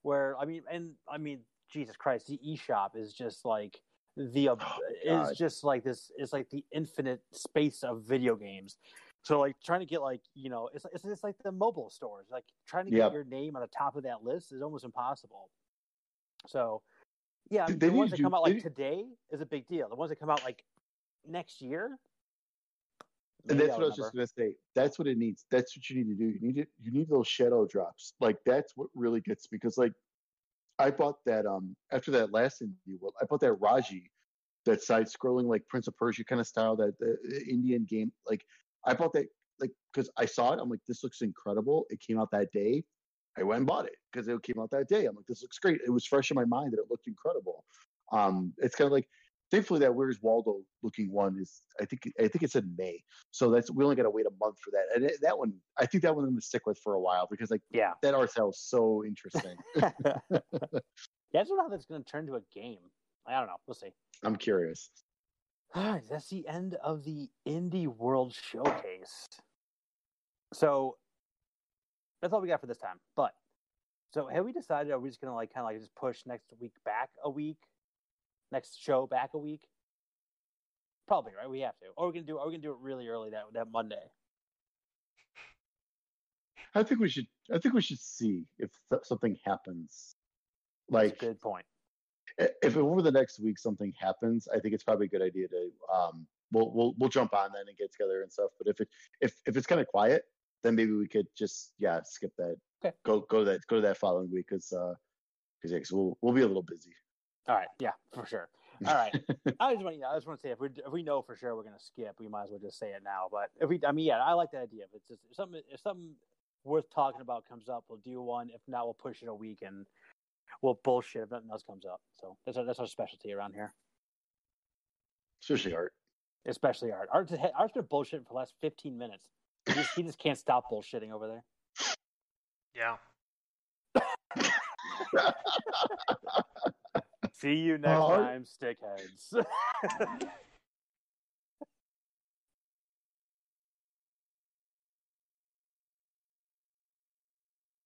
where I mean and I mean Jesus Christ, the eShop is just like the uh, Oh, is God. just like this is like the infinite space of video games. So like trying to get like you know it's it's just like the mobile stores like trying to get Yep. your name on the top of that list is almost impossible. So yeah, the ones that come out like today is a big deal. The ones that come out like next year. And that's what I was just gonna say. That's what it needs. That's what you need to do. You need it. You need those shadow drops. Like that's what really gets because like I bought that um after that last interview. world. I bought that Raji, that side scrolling like Prince of Persia kind of style that the Indian game. Like I bought that like because I saw it. I'm like this looks incredible. It came out that day. I went and bought it because it came out that day. I'm like this looks great. It was fresh in my mind that it looked incredible. Um, it's kind of like thankfully that Where's Waldo looking one is I think I think it's in May. So that's we only got to wait a month for that. And it, that one, I think that one I'm gonna stick with for a while because like Yeah, that art style is so interesting. *laughs* yeah. I don't know how that's going to turn into a game. I don't know. We'll see. I'm curious. All right, that's the end of the Indie World Showcase. So that's all we got for this time. But so have we decided are we just gonna like kind of like just push next week back a week, next show back a week? Probably right. We have to, or we're gonna do. Are we gonna do it really early that that Monday? I think we should. I think we should see if th- something happens. That's Like a good point. if over the next week something happens, I think it's probably a good idea to um we'll we'll we'll jump on then and get together and stuff. But if it if if it's kind of quiet, then maybe we could just yeah skip that. Okay. Go go to that go to that following week because uh because yeah, 'cause we'll we'll be a little busy. All right, yeah, for sure. *laughs* All right. I just want, I just want to say if we if we know for sure we're gonna skip, we might as well just say it now. But if we, I mean, yeah, I like that idea. If it's just if something, if something worth talking about comes up, we'll do one. If not, we'll push it a week and we'll bullshit if nothing else comes up. So that's our, that's our specialty around here, Especially art. especially Art. Art's Art's been bullshit for the last fifteen minutes. He just, he just can't stop bullshitting over there. Yeah. *laughs* See you next Art- time, stickheads. *laughs*